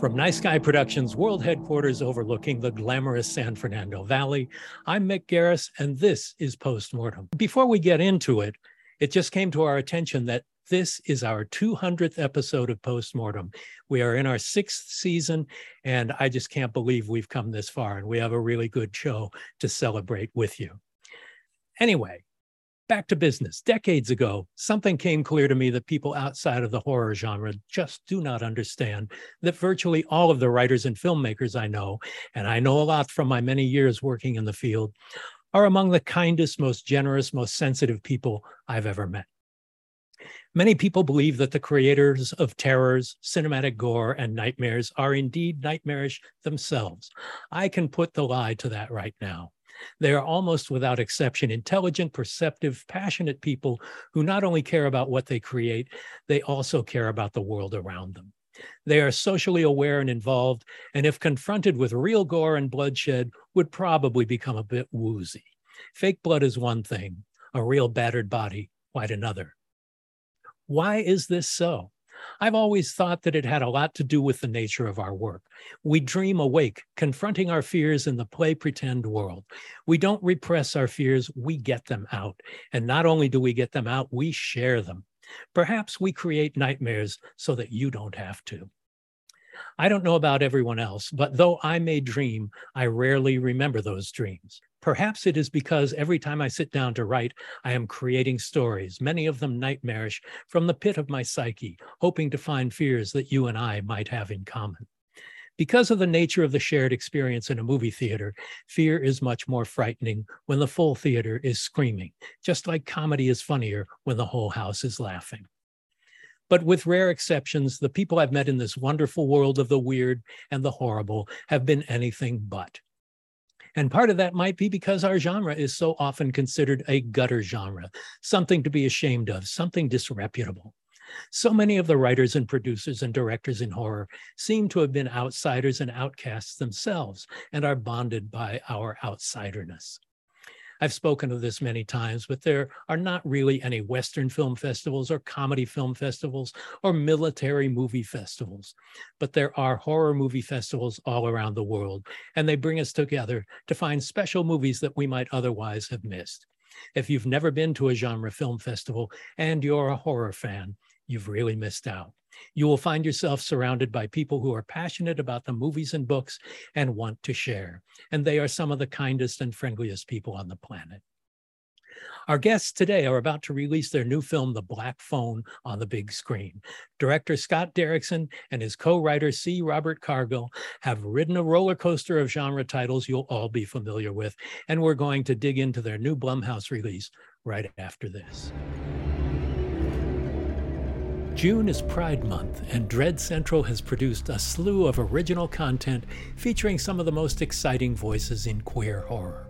From Nice Guy Productions world headquarters overlooking the glamorous San Fernando Valley, I'm Mick Garris, and this is Postmortem. Before we get into it, it just came to our attention that this is our 200th episode of Postmortem. We are in our sixth season, and I just can't believe we've come this far, and we have a really good show to celebrate with you. Anyway, Back to business. Decades ago, something came clear to me that people outside of the horror genre just do not understand that virtually all of the writers and filmmakers I know, and I know a lot from my many years working in the field, are among the kindest, most generous, most sensitive people I've ever met. Many people believe that the creators of terrors, cinematic gore, and nightmares are indeed nightmarish themselves. I can put the lie to that right now. They are almost without exception intelligent, perceptive, passionate people who not only care about what they create, they also care about the world around them. They are socially aware and involved, and if confronted with real gore and bloodshed, would probably become a bit woozy. Fake blood is one thing, a real battered body quite another. Why is this so? I've always thought that it had a lot to do with the nature of our work. We dream awake, confronting our fears in the play pretend world. We don't repress our fears, we get them out. And not only do we get them out, we share them. Perhaps we create nightmares so that you don't have to. I don't know about everyone else, but though I may dream, I rarely remember those dreams. Perhaps it is because every time I sit down to write, I am creating stories, many of them nightmarish, from the pit of my psyche, hoping to find fears that you and I might have in common. Because of the nature of the shared experience in a movie theater, fear is much more frightening when the full theater is screaming, just like comedy is funnier when the whole house is laughing. But with rare exceptions, the people I've met in this wonderful world of the weird and the horrible have been anything but. And part of that might be because our genre is so often considered a gutter genre, something to be ashamed of, something disreputable. So many of the writers and producers and directors in horror seem to have been outsiders and outcasts themselves and are bonded by our outsiderness. I've spoken of this many times, but there are not really any Western film festivals or comedy film festivals or military movie festivals, but there are horror movie festivals all around the world, and they bring us together to find special movies that we might otherwise have missed. If you've never been to a genre film festival and you're a horror fan, you've really missed out. You will find yourself surrounded by people who are passionate about the movies and books and want to share. And they are some of the kindest and friendliest people on the planet. Our guests today are about to release their new film, The Black Phone, on the big screen. Director Scott Derrickson and his co writer C. Robert Cargill have ridden a roller coaster of genre titles you'll all be familiar with, and we're going to dig into their new Blumhouse release right after this. June is Pride Month, and Dread Central has produced a slew of original content featuring some of the most exciting voices in queer horror.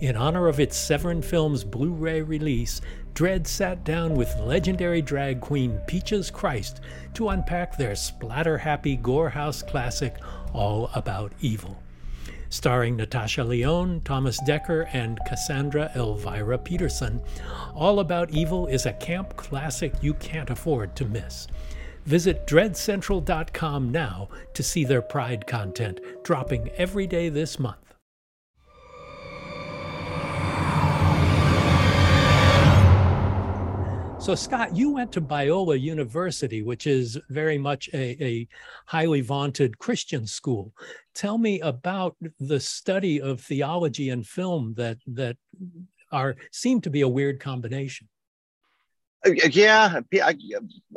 In honor of its Severin Films Blu ray release, Dread sat down with legendary drag queen Peaches Christ to unpack their splatter happy Gorehouse classic, All About Evil starring Natasha Lyonne, Thomas Dekker, and Cassandra Elvira Peterson. All About Evil is a camp classic you can't afford to miss. Visit dreadcentral.com now to see their Pride content dropping every day this month. So, Scott, you went to Biola University, which is very much a, a, highly vaunted Christian school. Tell me about the study of theology and film that that are seem to be a weird combination. Uh, yeah, I,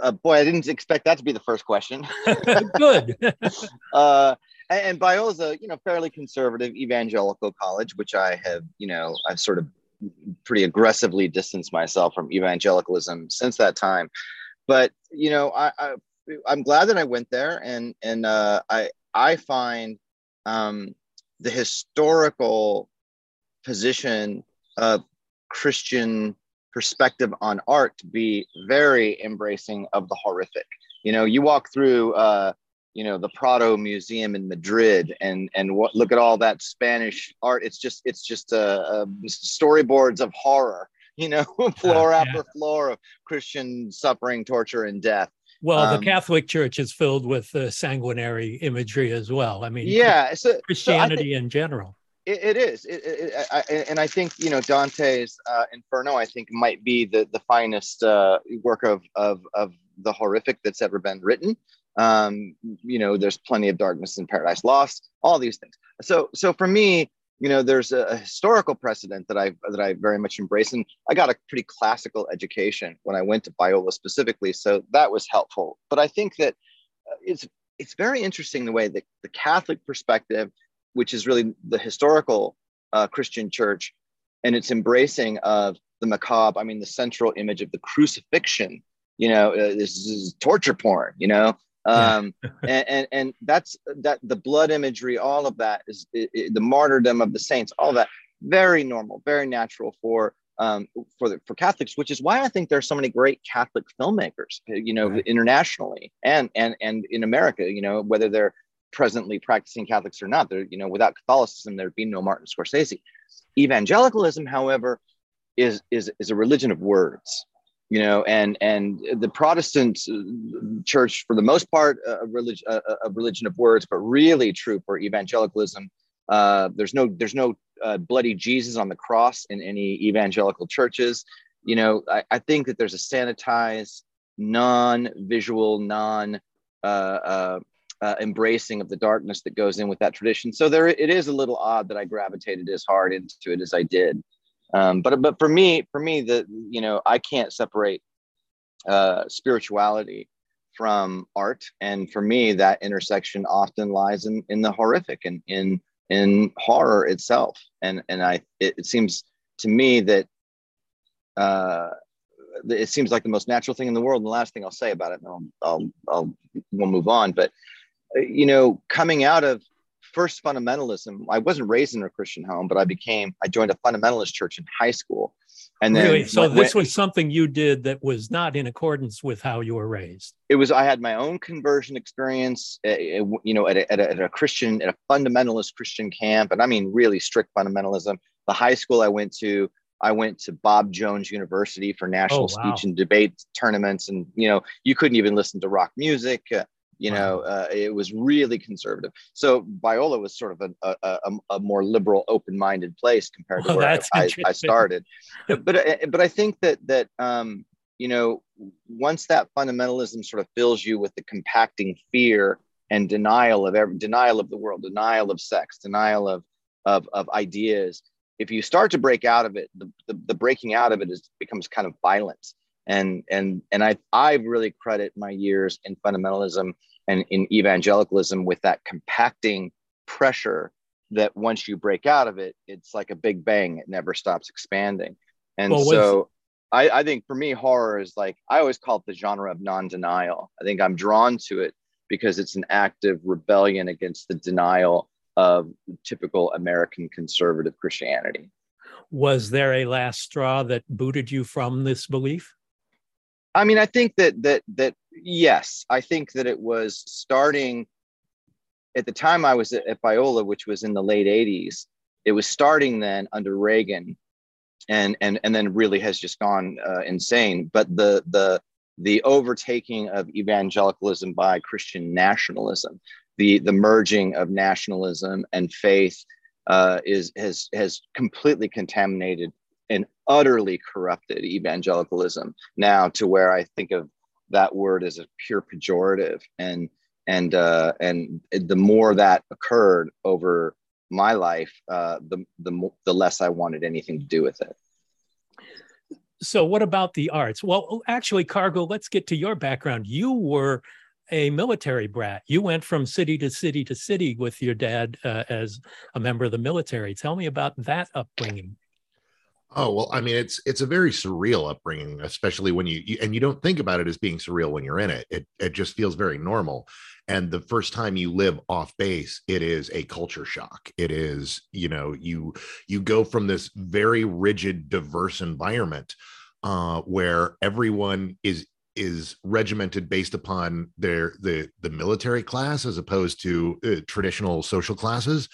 uh, boy, I didn't expect that to be the first question. Good. uh, and, and Biola's a you know fairly conservative evangelical college, which I have you know I've sort of pretty aggressively distanced myself from evangelicalism since that time. But you know, I, I am glad that I went there, and and uh, I I find um, the historical position of Christian perspective on art to be very embracing of the horrific. You know, you walk through, uh, you know, the Prado Museum in Madrid, and and what, look at all that Spanish art. It's just it's just uh, uh storyboards of horror. You know, floor uh, after floor of Christian suffering, torture, and death. Well, um, the Catholic Church is filled with uh, sanguinary imagery as well. I mean, yeah, so, Christianity so in general it, it is, it, it, I, and I think you know Dante's uh, Inferno. I think might be the the finest uh, work of, of of the horrific that's ever been written. Um, you know, there's plenty of darkness in Paradise Lost. All these things. So so for me, you know, there's a, historical precedent that I that I very much embrace, and I got a pretty classical education when I went to Biola specifically, so that was helpful. But I think that uh, it's it's very interesting the way that the Catholic perspective which is really the historical uh, Christian church and its embracing of the macabre. I mean, the central image of the crucifixion, you know, uh, this is torture porn, you know, um, and, and, and that's that the blood imagery, all of that is it, it, the martyrdom of the saints, all that very normal, very natural for um, for the, for Catholics, which is why I think there's so many great Catholic filmmakers, you know, right. internationally and and and in America, you know, whether they're presently practicing Catholics or not. There, you know, without Catholicism, there'd be no Martin Scorsese. Evangelicalism, however, is is is a religion of words. You know, and and the Protestant uh, church, for the most part, a religion a, a religion of words, but really true for evangelicalism. Uh, there's no there's no uh, bloody Jesus on the cross in any evangelical churches. You know, I, I think that there's a sanitized, non-visual, non uh, uh, uh, embracing of the darkness that goes in with that tradition. So there, it is a little odd that I gravitated as hard into it as I did. Um, but but for me, for me, the you know I can't separate uh, spirituality from art, and for me, that intersection often lies in in the horrific and in in horror itself. And and I it, it seems to me that uh, it seems like the most natural thing in the world. And the last thing I'll say about it, and I'll, I'll, I'll we'll move on. But you know, coming out of first fundamentalism, I wasn't raised in a Christian home, but I became, I joined a fundamentalist church in high school. And then, really? so this was something you did that was not in accordance with how you were raised. It was. I had my own conversion experience, uh, you know, at a, at a, at a Christian, at a fundamentalist Christian camp, and I mean really strict fundamentalism. The high school I went to, I went to Bob Jones University for national oh, wow. speech and debate tournaments, and you know, you couldn't even listen to rock music. Uh, you know uh, it was really conservative. So biola was sort of a, a, a more liberal open-minded place compared to well, where I, I, started. But uh, but i think that that um, you know once that fundamentalism sort of fills you with the compacting fear and denial of every denial of the world denial of sex denial of of, of ideas if you start to break out of it the, the, the breaking out of it is becomes kind of violence and and and I I really credit my years in fundamentalism and in evangelicalism with that compacting pressure that once you break out of it, it's like a big bang; it never stops expanding. And well, so, I, I think for me, horror is like I always call it the genre of non-denial. I think I'm drawn to it because it's an active rebellion against the denial of typical American conservative Christianity. Was there a last straw that booted you from this belief? I mean, I think that that that yes, I think that it was starting at the time I was at, at Biola, which was in the late '80s. It was starting then under Reagan, and and and then really has just gone uh, insane. But the the the overtaking of evangelicalism by Christian nationalism, the the merging of nationalism and faith, uh, is has has completely contaminated and utterly corrupted evangelicalism now to where I think of that word as a pure pejorative and and uh, and the more that occurred over my life, uh, the the the less I wanted anything to do with it. So, what about the arts? Well, actually, Cargill, let's get to your background. You were a military brat. You went from city to city to city with your dad uh, as a member of the military. Tell me about that upbringing. Oh well, I mean, it's it's a very surreal upbringing, especially when you, you, and you don't think about it as being surreal when you're in it. It it just feels very normal. And the first time you live off base, it is a culture shock. It is, you know, you you go from this very rigid, diverse environment uh, where everyone is is regimented based upon their the the military class as opposed to uh, traditional social classes.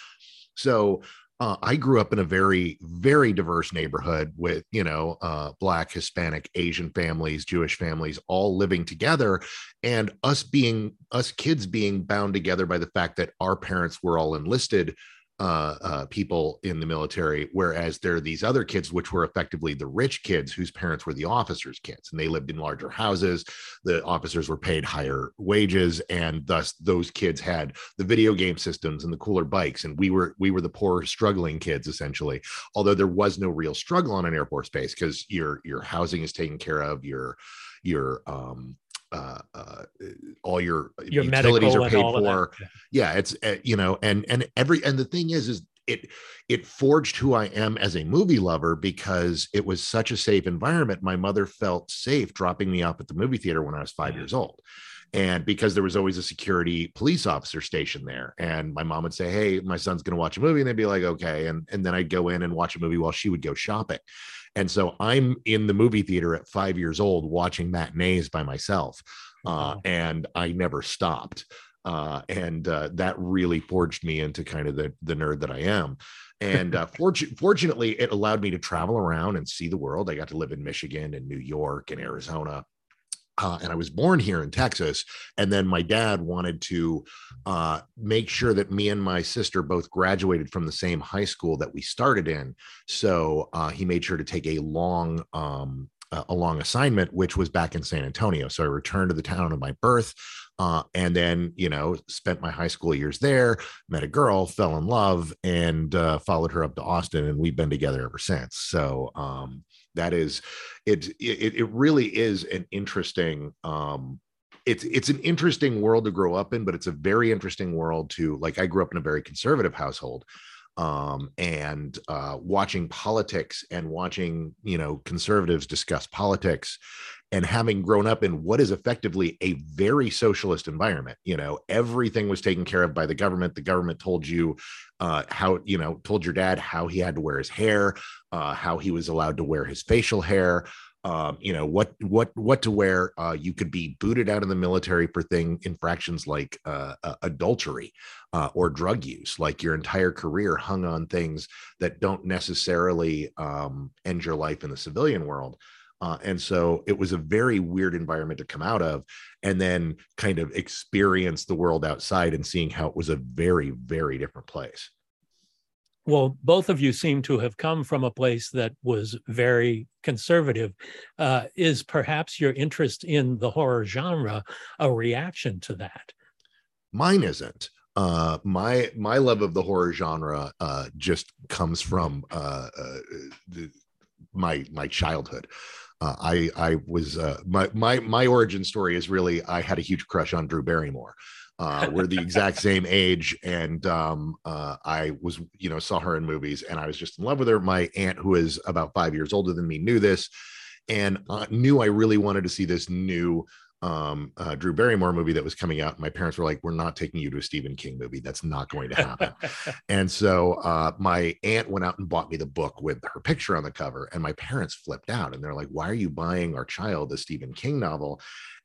So uh, I grew up in a very, very diverse neighborhood with, you know, uh, Black, Hispanic, Asian families, Jewish families all living together. And us being, us kids being bound together by the fact that our parents were all enlisted uh, uh, people in the military, whereas there are these other kids, which were effectively the rich kids whose parents were the officers' kids, and they lived in larger houses. The officers were paid higher wages, and thus those kids had the video game systems and the cooler bikes, and we were we were the poor, struggling kids essentially. Although there was no real struggle on an Air Force base because your your housing is taken care of, your your um, uh, uh, all your, your utilities are paid for. Yeah, it's uh, you know, and and every and the thing is, is it it forged who I am as a movie lover because it was such a safe environment. My mother felt safe dropping me off at the movie theater when I was five years old. And because there was always a security police officer stationed there, and my mom would say, "Hey, my son's going to watch a movie," and they'd be like, "Okay," and and then I'd go in and watch a movie while she would go shopping. And so I'm in the movie theater at five years old watching matinees by myself. Uh, and I never stopped. Uh, and uh, that really forged me into kind of the, the nerd that I am. And uh, fortunately, it allowed me to travel around and see the world. I got to live in Michigan and New York and Arizona uh, and I was born here in Texas. And then my dad wanted to uh, make sure that me and my sister both graduated from the same high school that we started in. So uh, he made sure to take a long, um, a long assignment, which was back in San Antonio. So I returned to the town of my birth. Uh, and then, you know, spent my high school years there, met a girl, fell in love, and uh, followed her up to Austin. And we've been together ever since. So, um, that is it it, it really is an interesting um it's it's an interesting world to grow up in but it's a very interesting world to like i grew up in a very conservative household um, and uh, watching politics and watching you know conservatives discuss politics and having grown up in what is effectively a very socialist environment you know everything was taken care of by the government. The government told you uh, how you know told your dad how he had to wear his hair uh, how he was allowed to wear his facial hair. Um, you know what what what to wear. Uh, you could be booted out of the military for thing infractions like uh, uh, adultery uh, or drug use. Like your entire career hung on things that don't necessarily um, end your life in the civilian world. Uh, and so it was a very weird environment to come out of and then kind of experience the world outside and seeing how it was a very, very different place. Well, both of you seem to have come from a place that was very conservative. Uh, is perhaps your interest in the horror genre a reaction to that? Mine isn't. Uh, my my love of the horror genre uh, just comes from uh, uh, my my childhood uh, I I was my my my origin story is really I had a huge crush on Drew Barrymore. Uh, we're the exact same age, and um, uh, I was you know saw her in movies, and I was just in love with her. My aunt, who is about five years older than me, knew this, and uh, knew I really wanted to see this new um, uh, Drew Barrymore movie that was coming out. My parents were like, "We're not taking you to a Stephen King movie. That's not going to happen." and so uh, my aunt went out and bought me the book with her picture on the cover, and my parents flipped out and they're like, "Why are you buying our child a Stephen King novel?"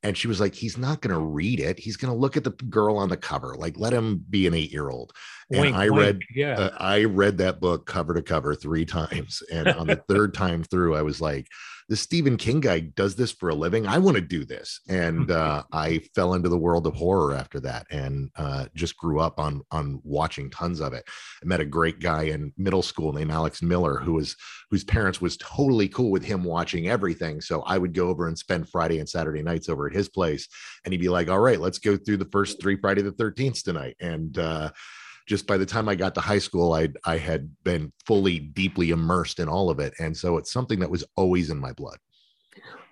And she was like, "He's not going to read it. He's going to look at the girl on the cover. Like, let him be an eight-year-old." And wink, I read, yeah, uh, I read that book cover to cover three times, and on the third time through, I was like the Stephen King guy does this for a living. I want to do this. And uh, I fell into the world of horror after that and uh, just grew up on, on watching tons of it. I met a great guy in middle school named Alex Miller, who was, whose parents was totally cool with him watching everything. So I would go over and spend Friday and Saturday nights over at his place. And he'd be like, all right, let's go through the first three Friday the 13th tonight. And, uh, just by the time I got to high school, I I had been fully deeply immersed in all of it, and so it's something that was always in my blood.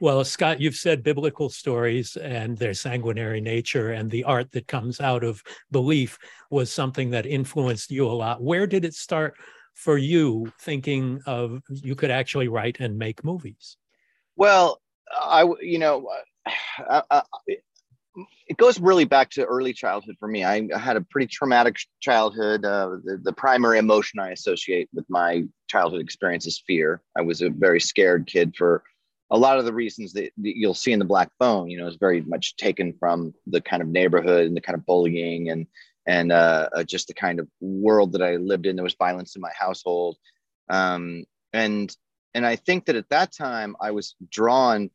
Well, Scott, you've said biblical stories and their sanguinary nature and the art that comes out of belief was something that influenced you a lot. Where did it start for you thinking of you could actually write and make movies? Well, I, you know, I, I, it goes really back to early childhood for me. I, had a pretty traumatic childhood. Uh, the, the, primary emotion I associate with my childhood experience is fear. I was a very scared kid for a lot of the reasons that, that you'll see in the Black Phone. You know, is very much taken from the kind of neighborhood and the kind of bullying and and uh, uh, just the kind of world that I lived in. There was violence in my household, um, and and I think that at that time I was drawn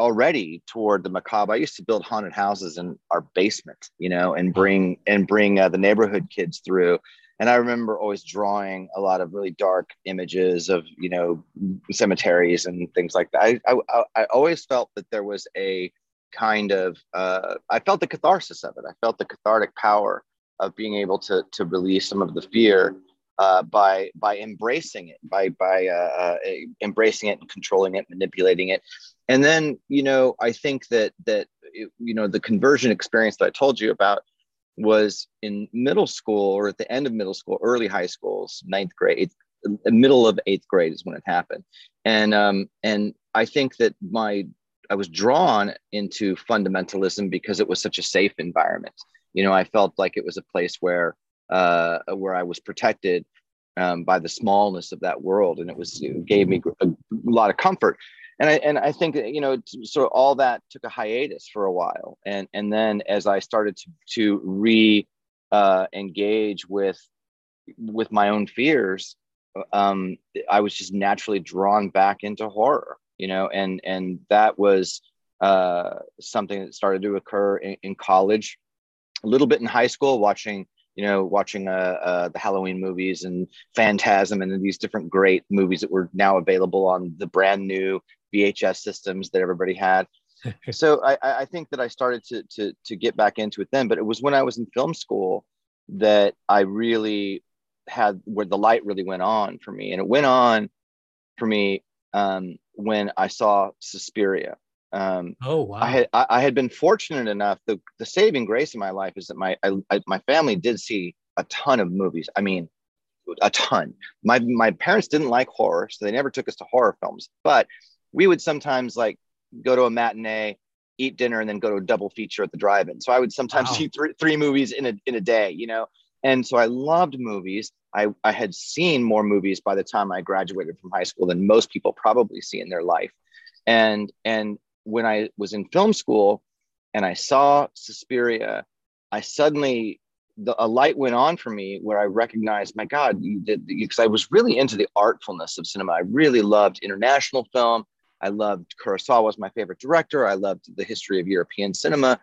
already toward the macabre. I used to build haunted houses in our basement, you know, and bring and bring uh, the neighborhood kids through. And I remember always drawing a lot of really dark images of, you know, cemeteries and things like that. I I, I always felt that there was a kind of uh, I felt the catharsis of it. I felt the cathartic power of being able to to release some of the fear uh, by by embracing it, by by uh, uh, embracing it and controlling it, manipulating it, and then you know I think that that it, you know the conversion experience that I told you about was in middle school or at the end of middle school, early high schools, ninth grade, eighth, middle of eighth grade is when it happened, and um, and I think that my I was drawn into fundamentalism because it was such a safe environment. You know, I felt like it was a place where uh, where I was protected um, by the smallness of that world, and it was it gave me a lot of comfort. And I and I think you know so all that took a hiatus for a while, and and then as I started to to re uh, engage with with my own fears, um, I was just naturally drawn back into horror, you know, and and that was uh, something that started to occur in, in college, a little bit in high school, watching you know, watching uh, uh, the Halloween movies and Phantasm and these different great movies that were now available on the brand new VHS systems that everybody had. so I, I think that I started to, to, to get back into it then, but it was when I was in film school that I really had where the light really went on for me. And it went on for me um, when I saw Suspiria. Um, oh wow! I had I, I, had been fortunate enough. The the saving grace in my life is that my I, I, my family did see a ton of movies. I mean, a ton. My my parents didn't like horror, so they never took us to horror films. But we would sometimes like go to a matinee, eat dinner, and then go to a double feature at the drive-in. So I would sometimes wow. see three three movies in a in a day. You know, and so I loved movies. I, I had seen more movies by the time I graduated from high school than most people probably see in their life. And and when I was in film school and I saw Suspiria, I suddenly the, a light went on for me where I recognized, my God, because I was really into the artfulness of cinema. I really loved international film. I loved Kurosawa was my favorite director. I loved the history of European cinema.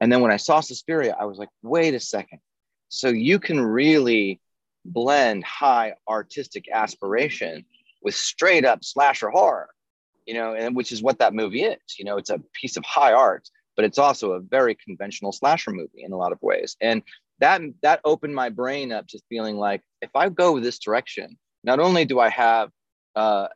And then when I saw Suspiria, I was like, wait a second. So you can really blend high artistic aspiration with straight up slasher horror you know, and which is what that movie is. You know, it's a piece of high art, but it's also a very conventional slasher movie in a lot of ways. And that that opened my brain up to feeling like if I go this direction, not only do I have uh,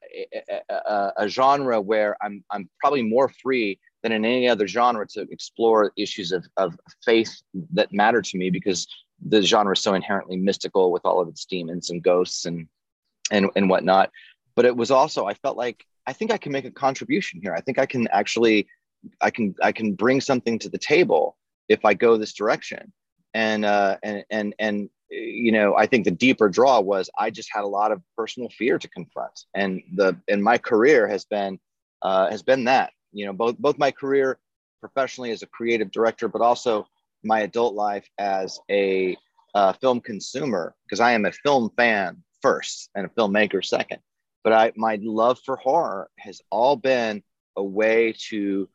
a, a, a, genre where I'm I'm probably more free than in any other genre to explore issues of, of faith that matter to me because the genre is so inherently mystical with all of its demons and ghosts and and and whatnot. But it was also I felt like I think I can make a contribution here. I think I can actually, I can, I can bring something to the table if I go this direction. And, uh, and, and, and, you know, I think the deeper draw was I just had a lot of personal fear to confront. And the, and my career has been, uh, has been that, you know, both, both my career professionally as a creative director, but also my adult life as a uh, film consumer, because I am a film fan first and a filmmaker second but I my love for horror has all been a way to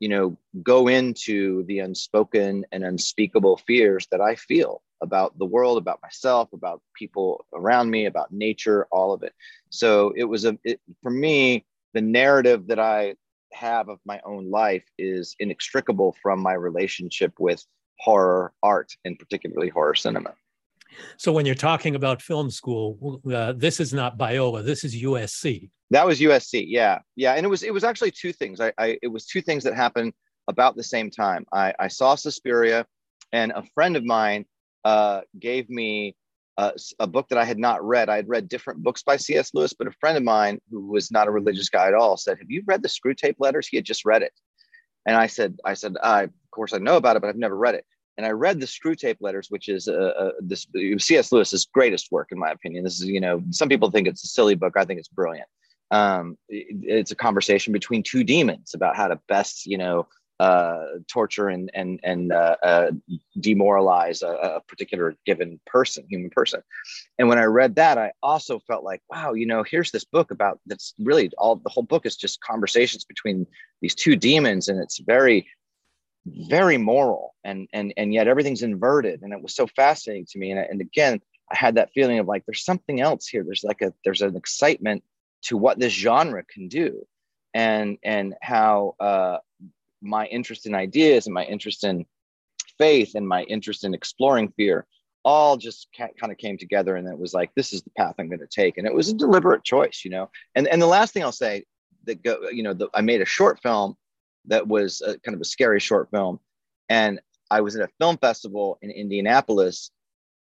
you know go into the unspoken and unspeakable fears that I feel about the world, about myself, about people around me, about nature, all of it. So it was a it, for me the narrative that I have of my own life is inextricable from my relationship with horror art and particularly horror cinema. So when you're talking about film school, uh, this is not Biola. This is USC. That was USC. Yeah, yeah, and it was it was actually two things. I, I it was two things that happened about the same time. I, I saw Suspiria, and a friend of mine uh, gave me uh, a book that I had not read. I had read different books by C.S. Lewis, but a friend of mine who was not a religious guy at all said, "Have you read the Screwtape Letters?" He had just read it, and I said, "I said, I, of course I know about it, but I've never read it." And I read the Screwtape Letters, which is uh, uh, this C.S. Lewis's greatest work, in my opinion. This is, you know, some people think it's a silly book. I think it's brilliant. Um, it, it's a conversation between two demons about how to best, you know, uh, torture and and and uh, uh, demoralize a, a, particular given person, human person. And when I read that, I also felt like, wow, you know, here's this book about that's really all. The whole book is just conversations between these two demons, and it's very, very moral, and and and yet everything's inverted, and it was so fascinating to me. And, and again, I had that feeling of like, there's something else here. There's like a there's an excitement to what this genre can do and and how uh, my interest in ideas and my interest in faith and my interest in exploring fear all just ca- kind of came together and it was like this is the path i'm going to take and it was a deliberate choice you know and and the last thing i'll say that go you know the, i made a short film that was a, kind of a scary short film and i was at a film festival in indianapolis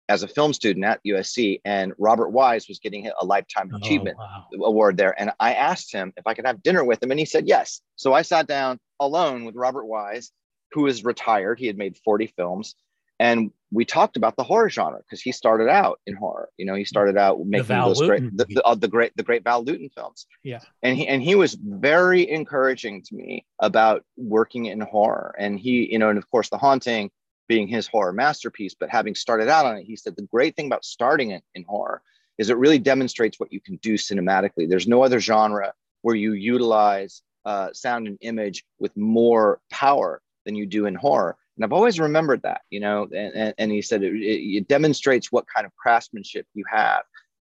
as a film student at usc and robert wise was getting a lifetime oh, achievement wow. award there and i asked him if i could have dinner with him and he said yes so i sat down alone with Robert Wise, who is retired. He had made 40 films. And we talked about the horror genre because he started out in horror. You know, he started out making those great, the, the, uh, the, great, the great Val Lewton films. Yeah. And he, and he was very encouraging to me about working in horror. And he, you know, and of course, The Haunting being his horror masterpiece, but having started out on it, he said the great thing about starting it in horror is it really demonstrates what you can do cinematically. There's no other genre where you utilize uh, sound and image with more power than you do in horror. And I've always remembered that, you know, and, and, and he said it, it, demonstrates what kind of craftsmanship you have.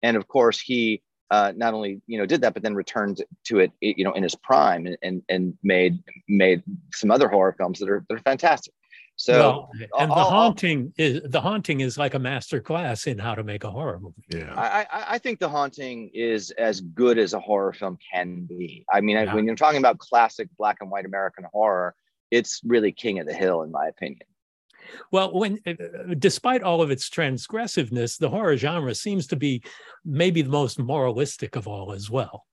And of course, he uh, not only, you know, did that, but then returned to it, you know, in his prime and, and, and made, made some other horror films that are, that are fantastic. So well, and the haunting is the haunting is like a master class in how to make a horror movie. Yeah, I, I think the haunting is as good as a horror film can be. I mean, yeah. when you're talking about classic black and white American horror, it's really king of the hill, in my opinion. Well, when uh, despite all of its transgressiveness, the horror genre seems to be maybe the most moralistic of all as well.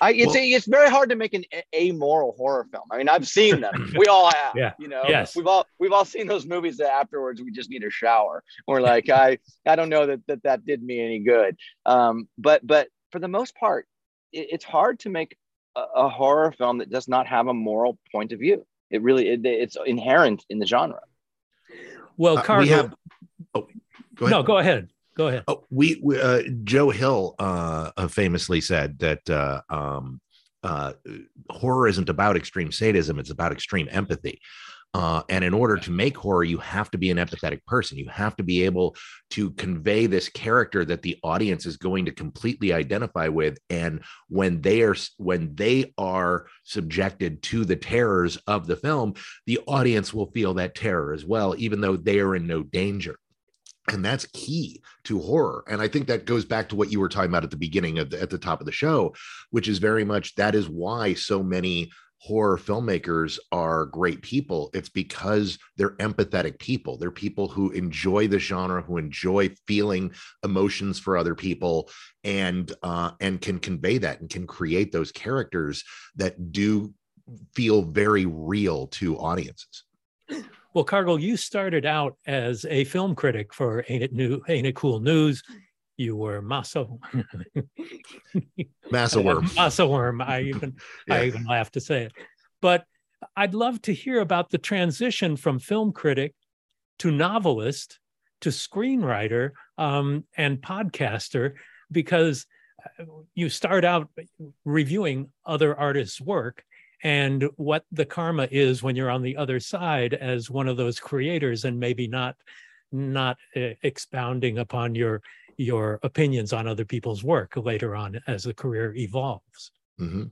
I, it's well, a, it's very hard to make an amoral horror film. I mean, I've seen them. We all have. Yeah. You know. Yes. We've all we've all seen those movies that afterwards we just need a shower. We're like, I I don't know that that that did me any good. Um, but but for the most part, it, it's hard to make a, a, horror film that does not have a moral point of view. It really it, it's inherent in the genre. Well, Carl, uh, we have. Oh, go no, go ahead. Go ahead. Oh, we, we uh, Joe Hill uh, uh, famously said that uh, um, uh, horror isn't about extreme sadism; it's about extreme empathy. Uh, and in order to make horror, you have to be an empathetic person. You have to be able to convey this character that the audience is going to completely identify with. And when they are when they are subjected to the terrors of the film, the audience will feel that terror as well, even though they are in no danger and that's key to horror and i think that goes back to what you were talking about at the beginning of the, at the top of the show which is very much that is why so many horror filmmakers are great people it's because they're empathetic people they're people who enjoy the genre who enjoy feeling emotions for other people and uh, and can convey that and can create those characters that do feel very real to audiences well, Cargill, you started out as a film critic for Ain't It New, Ain't It Cool News. You were Massa Massa Worm. Massawyrm. I even yeah. I even laugh to say it. But I'd love to hear about the transition from film critic to novelist to screenwriter um, and podcaster because uh, you start out reviewing other artists' work and what the karma is when you're on the other side as one of those creators and maybe not not uh, expounding upon your your opinions on other people's work later on as the career evolves mm-hmm.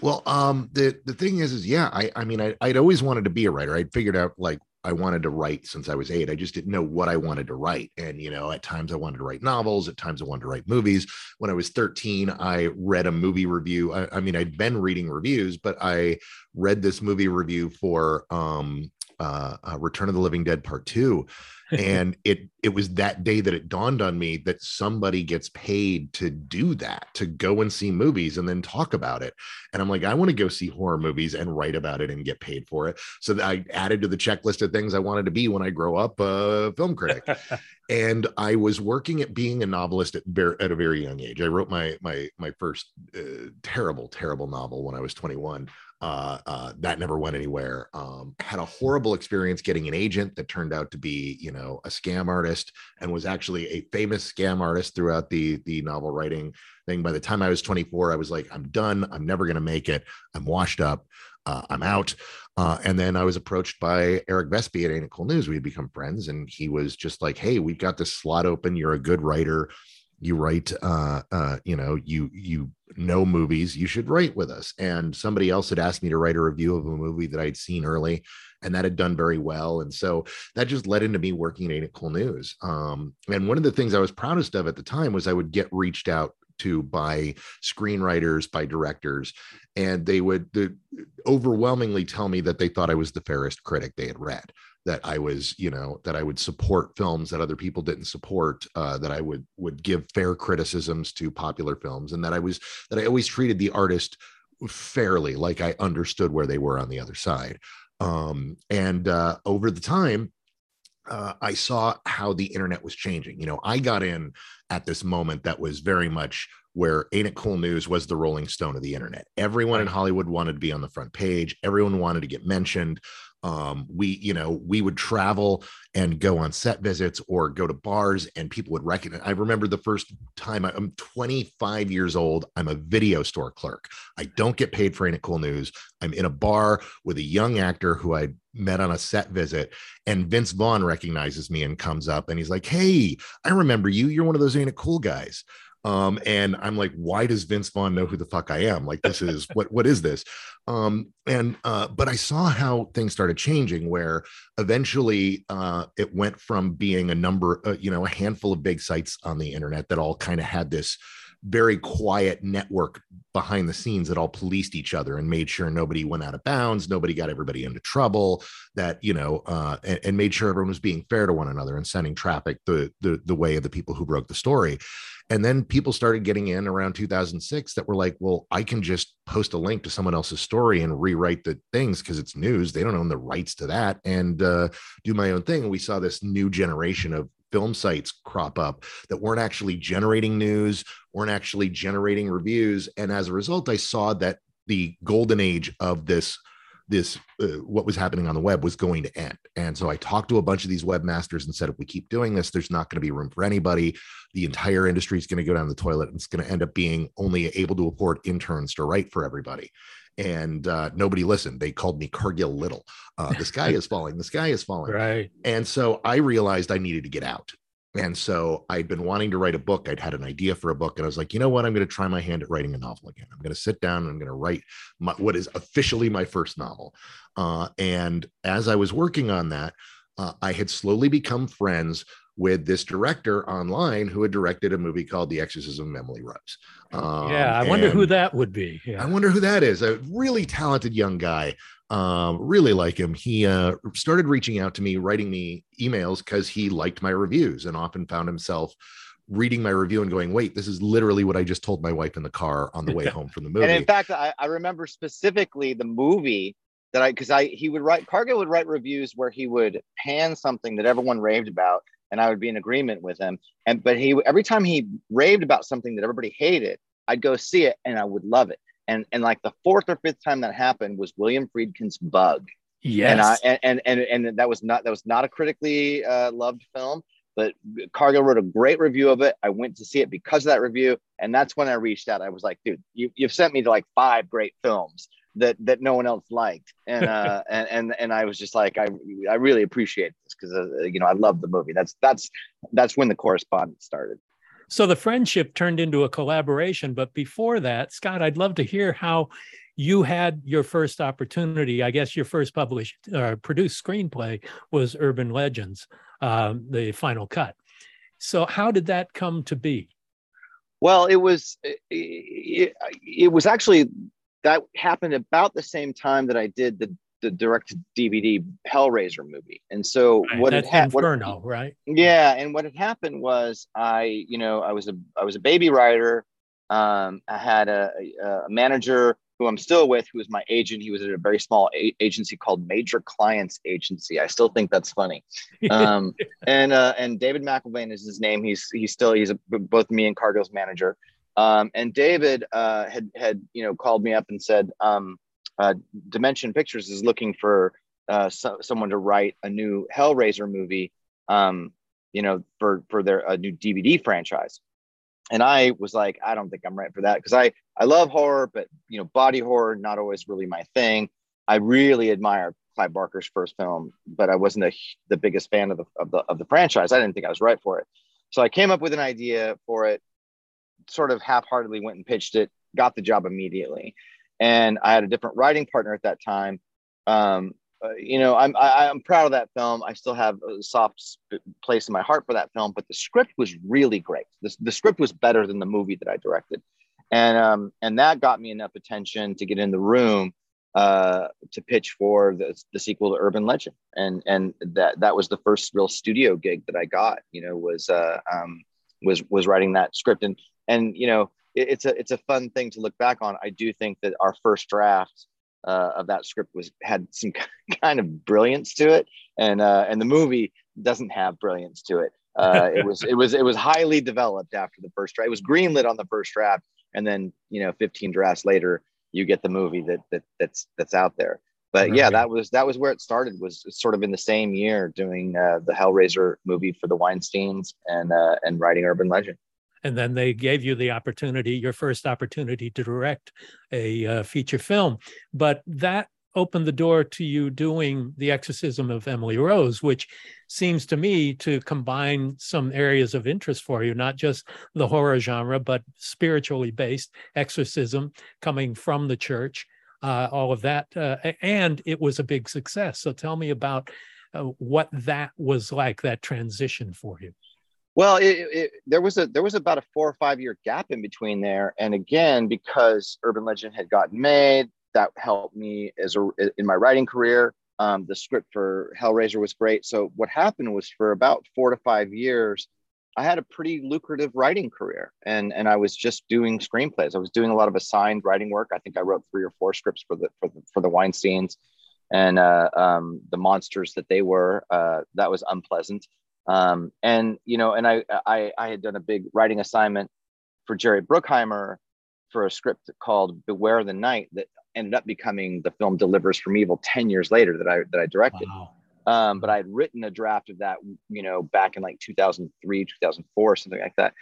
well um the the thing is is yeah i i mean I, i'd always wanted to be a writer i'd figured out like I wanted to write since I was eight. I just didn't know what I wanted to write. And, you know, at times I wanted to write novels, at times I wanted to write movies. When I was 13, I read a movie review. I, I mean, I'd been reading reviews, but I read this movie review for um, uh, uh, Return of the Living Dead Part Two, and it it was that day that it dawned on me that somebody gets paid to do that to go and see movies and then talk about it. And i'm like i want to go see horror movies and write about it and get paid for it. So i added to the checklist of things i wanted to be when i grow up a film critic. And i was working at being a novelist at, at a very young age. I wrote my my my first uh, terrible terrible novel when i was 21 uh, uh, that never went anywhere. Um, had a horrible experience getting an agent that turned out to be, you know, a scam artist and was actually a famous scam artist throughout the the novel writing thing. By the time I was 24, I was like, I'm done. I'm never going to make it. I'm washed up. Uh, I'm out. Uh, and then I was approached by Eric Vespe at Ain't It Cool News. We had become friends, and he was just like, "Hey, we've got this slot open. You're a good writer you write uh uh you know you you know movies you should write with us. And somebody else had asked me to write a review of a movie that i'd seen early and that had done very well. And so that just led into me working at Cool News. Um and one of the things i was proudest of at the time was i would get reached out to by screenwriters by directors and they would overwhelmingly tell me that they thought i was the fairest critic they had read that I was, you know, that I would support films that other people didn't support, uh, that I would would give fair criticisms to popular films, and that I was that I always treated the artist fairly, like I understood where they were on the other side. Um, and uh, over the time, uh, I saw how the internet was changing. You know, I got in at this moment that was very much where Ain't It Cool News was the Rolling Stone of the internet. Everyone in Hollywood wanted to be on the front page. Everyone wanted to get mentioned um, we you know we would travel and go on set visits or go to bars and people would recognize i remember the first time I, am 25 years old i'm a video store clerk. I don't get paid for It Cool News. I'm in a bar with a young actor who i met on a set visit and vince vaughn recognizes me and comes up and he's like hey i remember you. You're one of those ain't it cool guys um, and I'm like, why does Vince Vaughn know who the fuck I am? Like, this is what what is this? Um, and uh, but I saw how things started changing, where eventually uh, it went from being a number, uh, you know, a handful of big sites on the internet that all kind of had this very quiet network behind the scenes that all policed each other and made sure nobody went out of bounds, nobody got everybody into trouble, that you know, uh, and, and, made sure everyone was being fair to one another and sending traffic the, the the way of the people who broke the story. And then people started getting in around 2006 that were like, well, I can just post a link to someone else's story and rewrite the things because it's news. They don't own the rights to that and uh, do my own thing. We saw this new generation of film sites crop up that weren't actually generating news, weren't actually generating reviews. And as a result, I saw that the golden age of this this uh, what was happening on the web was going to end. And so i talked to a bunch of these webmasters and said if we keep doing this there's not going to be room for anybody. The entire industry is going to go down the toilet and it's going to end up being only able to afford interns to write for everybody. And uh, nobody listened. They called me cargill little. Uh, the sky is falling. The sky is falling. Right. And so i realized i needed to get out and so I'd been wanting to write a book. I'd had an idea for a book, and I was like, you know what? I'm going to try my hand at writing a novel again. I'm going to sit down and I'm going to write my, what is officially my first novel. Uh, and as I was working on that, uh, I had slowly become friends with this director online who had directed a movie called The Exorcism of Emily Rose. Um, yeah, I wonder who that would be. Yeah. I wonder who that is. A really talented young guy um, really like him. He uh, started reaching out to me, writing me emails because he liked my reviews and often found himself reading my review and going, wait, this is literally what I just told my wife in the car on the way home from the movie. and in fact, I, I remember specifically the movie that I, because I, he would write, Cargill would write reviews where he would pan something that everyone raved about and I would be in agreement with him. And, but he, every time he raved about something that everybody hated, I'd go see it and I would love it and and like the fourth or fifth time that happened was William Friedkin's Bug. Yes, and I, and, and and that was not that was not a critically uh, loved film, but Cargill wrote a great review of it. I went to see it because of that review, and that's when I reached out. I was like, dude, you you've sent me to like five great films that that no one else liked, and uh, and and and I was just like, I I really appreciate this because uh, you know I love the movie. That's that's that's when the correspondence started. So the friendship turned into a collaboration. But before that, Scott, I'd love to hear how you had your first opportunity. I guess your first published uh, produced screenplay was Urban Legends, um, the final cut. So how did that come to be? Well, it was it, it was actually that happened about the same time that I did the the direct DVD Hellraiser movie. And so Right, what had that's happened, Inferno, right? yeah, and what had happened was I, you know, I was a I was a baby writer. Um, I had a, a, a manager who I'm still with, who was my agent. He was at a very small a- agency called Major Clients Agency. I still think that's funny. Um, and uh, and David McIlvain is his name. He's he's still he's a, both me and Cargill's manager. Um, and David uh, had had you know called me up and said, um, uh, Dimension Pictures is looking for uh, so, someone to write a new Hellraiser movie. Um, you know, for for their a new DVD franchise. And I was like, I don't think I'm right for that because I I love horror, but you know, body horror not always really my thing. I really admire Clive Barker's first film, but I wasn't a, the biggest fan of the, of the of the franchise. I didn't think I was right for it. So I came up with an idea for it, sort of half-heartedly went and pitched it, got the job immediately. And I had a different writing partner at that time. Um, uh, you know, I'm I, I'm proud of that film. I still have a soft sp- place in my heart for that film, but the script was really great. The, the script was better than the movie that I directed, and um, and that got me enough attention to get in the room uh, to pitch for the, the sequel to Urban Legend, and and that that was the first real studio gig that I got. You know, was uh, um, was was writing that script, and and you know, it, it's a it's a fun thing to look back on. I do think that our first draft uh, of that script was had some kind of brilliance to it, and uh, and the movie doesn't have brilliance to it. Uh, it was it was it was highly developed after the first draft. It was greenlit on the first draft, and then you know 15 drafts later, you get the movie that that that's that's out there. But yeah, that was that was where it started. Was sort of in the same year doing uh, the Hellraiser movie for the Weinstein's and uh, and writing Urban Legend. And then they gave you the opportunity your first opportunity to direct a uh, feature film. But that opened the door to you doing the exorcism of emily rose which seems to me to combine some areas of interest for you not just the horror genre but spiritually based exorcism coming from the church uh, all of that uh, and it was a big success. So tell me about uh, what that was like that transition for you Well, it, it, there was a there was about a four or five year gap in between there, and again because Urban Legend had gotten made, that helped me as a in my writing career. Um, the script for Hellraiser was great. So what happened was for about four to five years, I had a pretty lucrative writing career, and and I was just doing screenplays. I was doing a lot of assigned writing work. I think I wrote three or four scripts for the for the, for the Weinstein's, and uh, um, the monsters that they were. Uh, that was unpleasant um, and you know and I, I i had done a big writing assignment for jerry bruckheimer for a script called beware the night that ended up becoming the film Deliver Us from Evil 10 years later that i that i directed. Wow. Um, but i had written a draft of that you know back in like 2003 2004 something like that.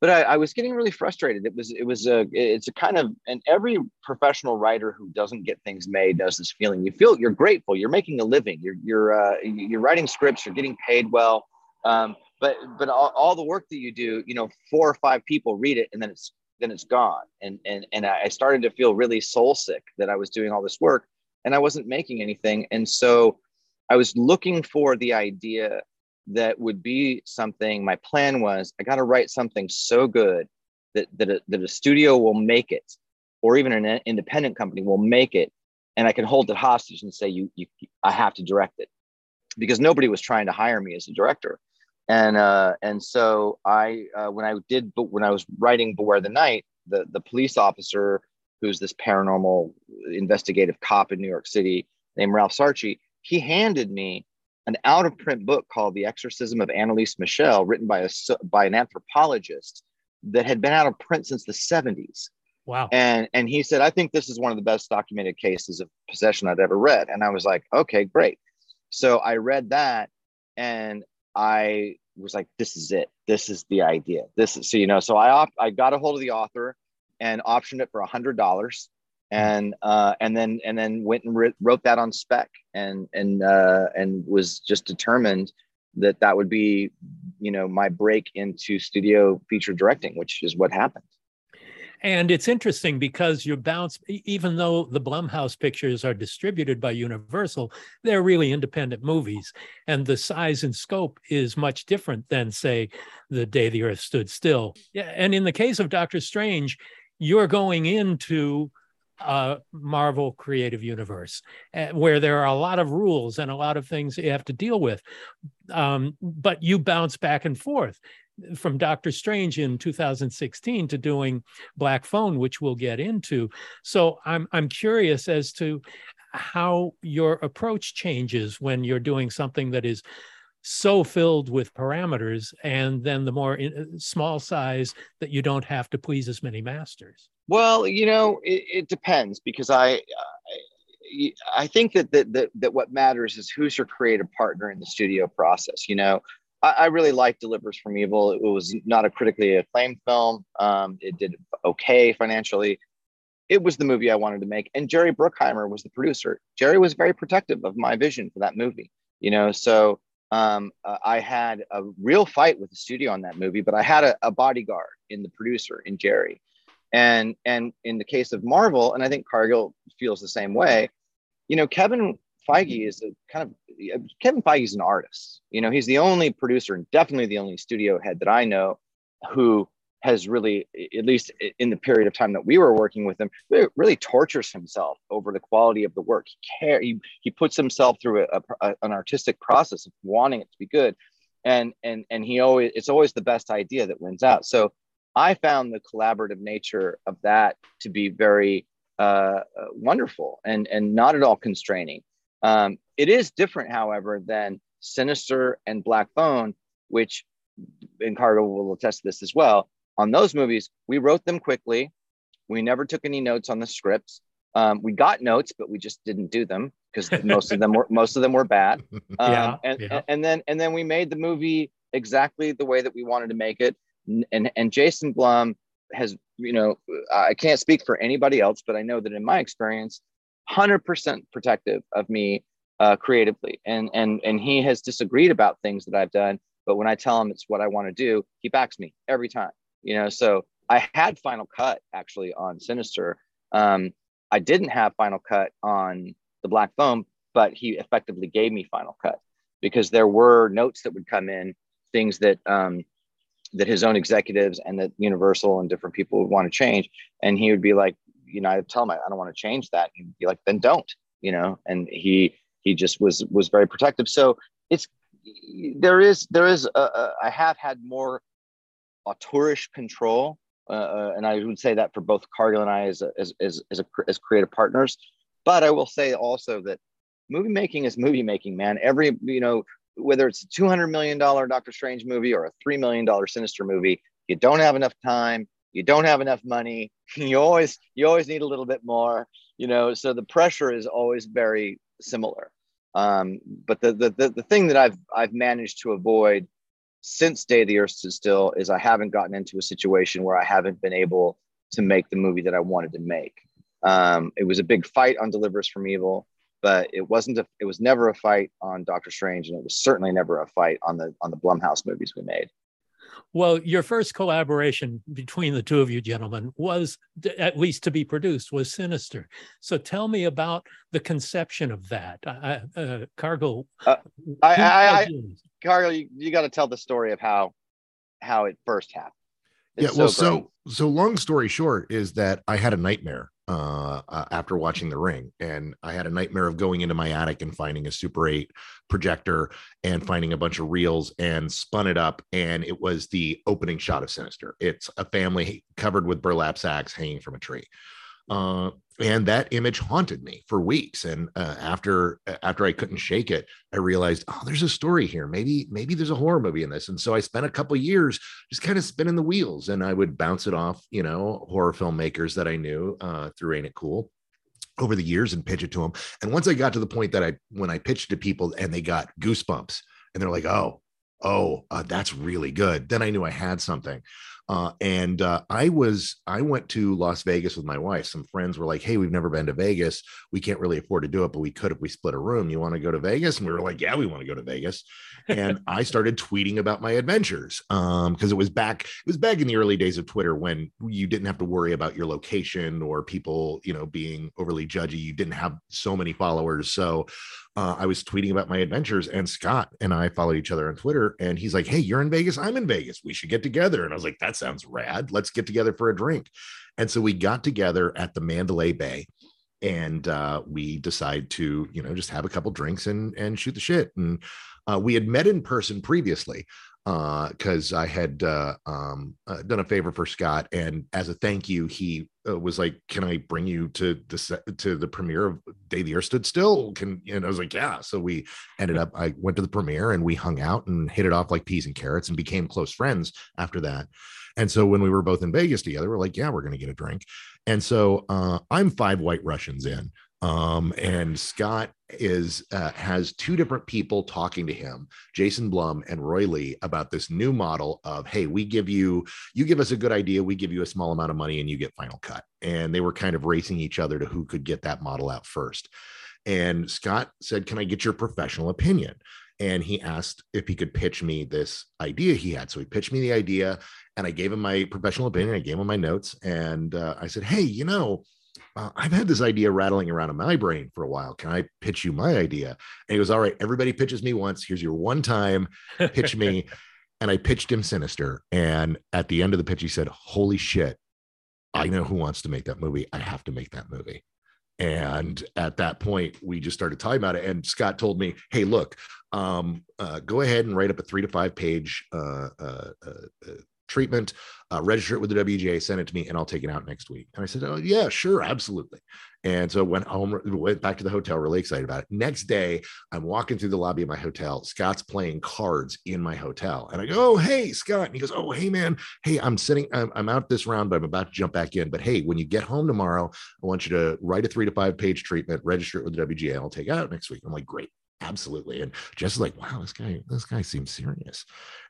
But I, I was getting really frustrated. It was it was a it's a kind of and every professional writer who doesn't get things made knows this feeling. You feel you're grateful. You're making a living. You're you're uh, you're writing scripts. You're getting paid well um, but but all, all the work that you do you know four or five people read it and then it's then it's gone. And and and i started to feel really soul sick that i was doing all this work and i wasn't making anything. And so i was looking for the idea that would be something my plan was i got to write something so good that that a, that a studio will make it or even an independent company will make it and i can hold it hostage and say you you i have to direct it. Because nobody was trying to hire me as a director and uh, and so I uh, when I did but when I was writing Beware the Night, the the police officer who's this paranormal investigative cop in New York City named Ralph Sarchie, he handed me an out of print book called The Exorcism of Anneliese Michel, written by a by an anthropologist that had been out of print since the 70s. wow And and he said, I think this is one of the best documented cases of possession I'd ever read. And I was like, okay, great. So I read that and I was like, this is it. This is the idea. This is so you know. So I op- I got a hold of the author and optioned it for a hundred dollars, and uh, and then and then went and writ- wrote that on spec, and and uh, and was just determined that that would be, you know, my break into studio feature directing, which is what happened. And it's interesting because you bounce, even though the Blumhouse pictures are distributed by Universal, they're really independent movies. And the size and scope is much different than, say, The Day the Earth Stood Still. And in the case of Doctor Strange, you're going into a Marvel Creative Universe, uh, where there are a lot of rules and a lot of things you have to deal with. Um, but you bounce back and forth from Doctor Strange in 2016 to doing Black Phone, which we'll get into. So I'm I'm curious as to how your approach changes when you're doing something that is so filled with parameters and then the more in, uh, small size that you don't have to please as many masters well you know it, it depends because i I think that, that that that what matters is who's your creative partner in the studio process. You know, I, I really liked Deliver Us from Evil. It was not a critically acclaimed film. Um, it did okay financially. It was the movie I wanted to make, and Jerry Bruckheimer was the producer. Jerry was very protective of my vision for that movie. You know, so um, uh, I had a real fight with the studio on that movie, but I had a, a, bodyguard in the producer, in Jerry. And and in the case of Marvel, and I think Cargill feels the same way, you know, Kevin Feige is a kind of Kevin Feige is an artist. You know, he's the only producer and definitely the only studio head that I know who has really, at least in the period of time that we were working with him, really tortures himself over the quality of the work. He care, he, he puts himself through a, a, an artistic process of wanting it to be good, and and and he always it's always the best idea that wins out. So I found the collaborative nature of that to be very uh, uh wonderful and and not at all constraining. Um, it is different, however, than Sinister and Black Phone, which and Cargill will attest to this as well on those movies, we wrote them quickly. We never took any notes on the scripts. Um, we got notes, but we just didn't do them because most of them were most of them were bad. Um, yeah, and, yeah. and then and then we made the movie exactly the way that we wanted to make it. And and Jason Blum has, you know, I can't speak for anybody else, but I know that in my experience, hundred percent protective of me uh, creatively, and and and he has disagreed about things that I've done. But when I tell him it's what I want to do, he backs me every time you know? So i had final cut actually on sinister. Um, i didn't have final cut on the black phone but he effectively gave me final cut because there were notes that would come in things that um, that his own executives and that universal and different people would want to change. And he would be like you know i'd tell him i don't want to change that he'd be like then don't you know and he he just was was very protective so it's there is there is a, a, I have had more auteurish control. Uh, uh, and I would say that for both Cargill and I as, as, as, as, a, as creative partners. But I will say also that movie making is movie making, man. Every, you know, whether it's a $200 million Doctor Strange movie or a $3 million Sinister movie, you don't have enough time. You don't have enough money. You always, you always need a little bit more, you know, so the pressure is always very similar. Um, but the, the, the, the thing that I've, I've managed to avoid since Day the Earth Stood Still is I haven't gotten into a situation where I haven't been able to make the movie that I wanted to make. Um, it was a big fight on Deliver Us from Evil, but it wasn't a, it was never a fight on Doctor Strange, and it was certainly never a fight on the on the Blumhouse movies we made. Well, your first collaboration between the two of you gentlemen was, at least to be produced, was Sinister. So tell me about the conception of that. Uh, uh, Cargill. Uh, I, I, I, Cargill, you, you got to tell the story of how how it first happened. It's yeah, well, so, so so long story short is that I had a nightmare uh, uh, after watching The Ring, and I had a nightmare of going into my attic and finding a Super 8 projector and finding a bunch of reels and spun it up, and it was the opening shot of Sinister. It's a family covered with burlap sacks hanging from a tree. Uh, and that image haunted me for weeks. And uh, after after i couldn't shake it i realized oh there's a story here. Maybe maybe there's a horror movie in this. And so i spent a couple years just kind of spinning the wheels and i would bounce it off you know horror filmmakers that i knew uh, through ain't it cool over the years and pitch it to them and once i got to the point that i when i pitched to people and they got goosebumps and they're like oh oh uh, that's really good. Then i knew i had something uh, and uh, I was, I went to Las Vegas with my wife. Some friends were like, "Hey, we've never been to Vegas. We can't really afford to do it, but we could if we split a room. You want to go to Vegas?" And we were like, "Yeah, we want to go to Vegas." And I started tweeting about my adventures because um, it was back, it was back in the early days of Twitter when you didn't have to worry about your location or people, you know, being overly judgy. You didn't have so many followers, so uh, I was tweeting about my adventures, and Scott and I followed each other on Twitter. And he's like, "Hey, you're in Vegas. I'm in Vegas. We should get together." And I was like, "That sounds rad. Let's get together for a drink. And so we got together at the Mandalay Bay and uh, we decide to, you know, just have a couple drinks and and shoot the shit. And uh, we had met in person previously because uh, I had uh, um, uh, done a favor for Scott, and as a thank you, he uh, was like, "Can I bring you to the to the premiere of Day the Earth Stood Still?" Can and I was like, "Yeah." So we ended up. I went to the premiere and we hung out and hit it off like peas and carrots, and became close friends after that. And so when we were both in Vegas together, we're like, "Yeah, we're to get a drink." And so uh, I'm five White Russians in. Um, and Scott is uh, has two different people talking to him, Jason Blum and Roy Lee, about this new model of hey, we give you you give us a good idea, we give you a small amount of money, and you get final cut. And they were kind of racing each other to who could get that model out first. And Scott said, "Can I get your professional opinion?" And he asked if he could pitch me this idea he had. So he pitched me the idea, and I gave him my professional opinion. I gave him my notes, and uh, I said, "Hey, you know." Uh, I've had this idea rattling around in my brain for a while. Can I pitch you my idea? And he goes, All right, everybody pitches me once. Here's your one time. Pitch me. and I pitched him Sinister. And at the end of the pitch, he said, Holy shit, I know who wants to make that movie. I have to make that movie. And at that point, we just started talking about it. And Scott told me, Hey, look, um, uh, go ahead and write up a three to five page uh, uh, uh, uh treatment, uh, register it with the WGA, send it to me, and I'll take it out next week. And I said, Oh, yeah, sure, absolutely. And so went home, went back to the hotel, really excited about it. Next day, I'm walking through the lobby of my hotel. Scott's playing cards in my hotel. And I go, Oh, hey, Scott. And he goes, Oh, hey, man. Hey, I'm sitting, I'm, I'm out this round, but I'm about to jump back in. But hey, when you get home tomorrow, I want you to write a three to five page treatment, register it with the WGA, and I'll take it out next week. I'm like, Great absolutely. And Jess is like, wow, this guy, this guy seems serious.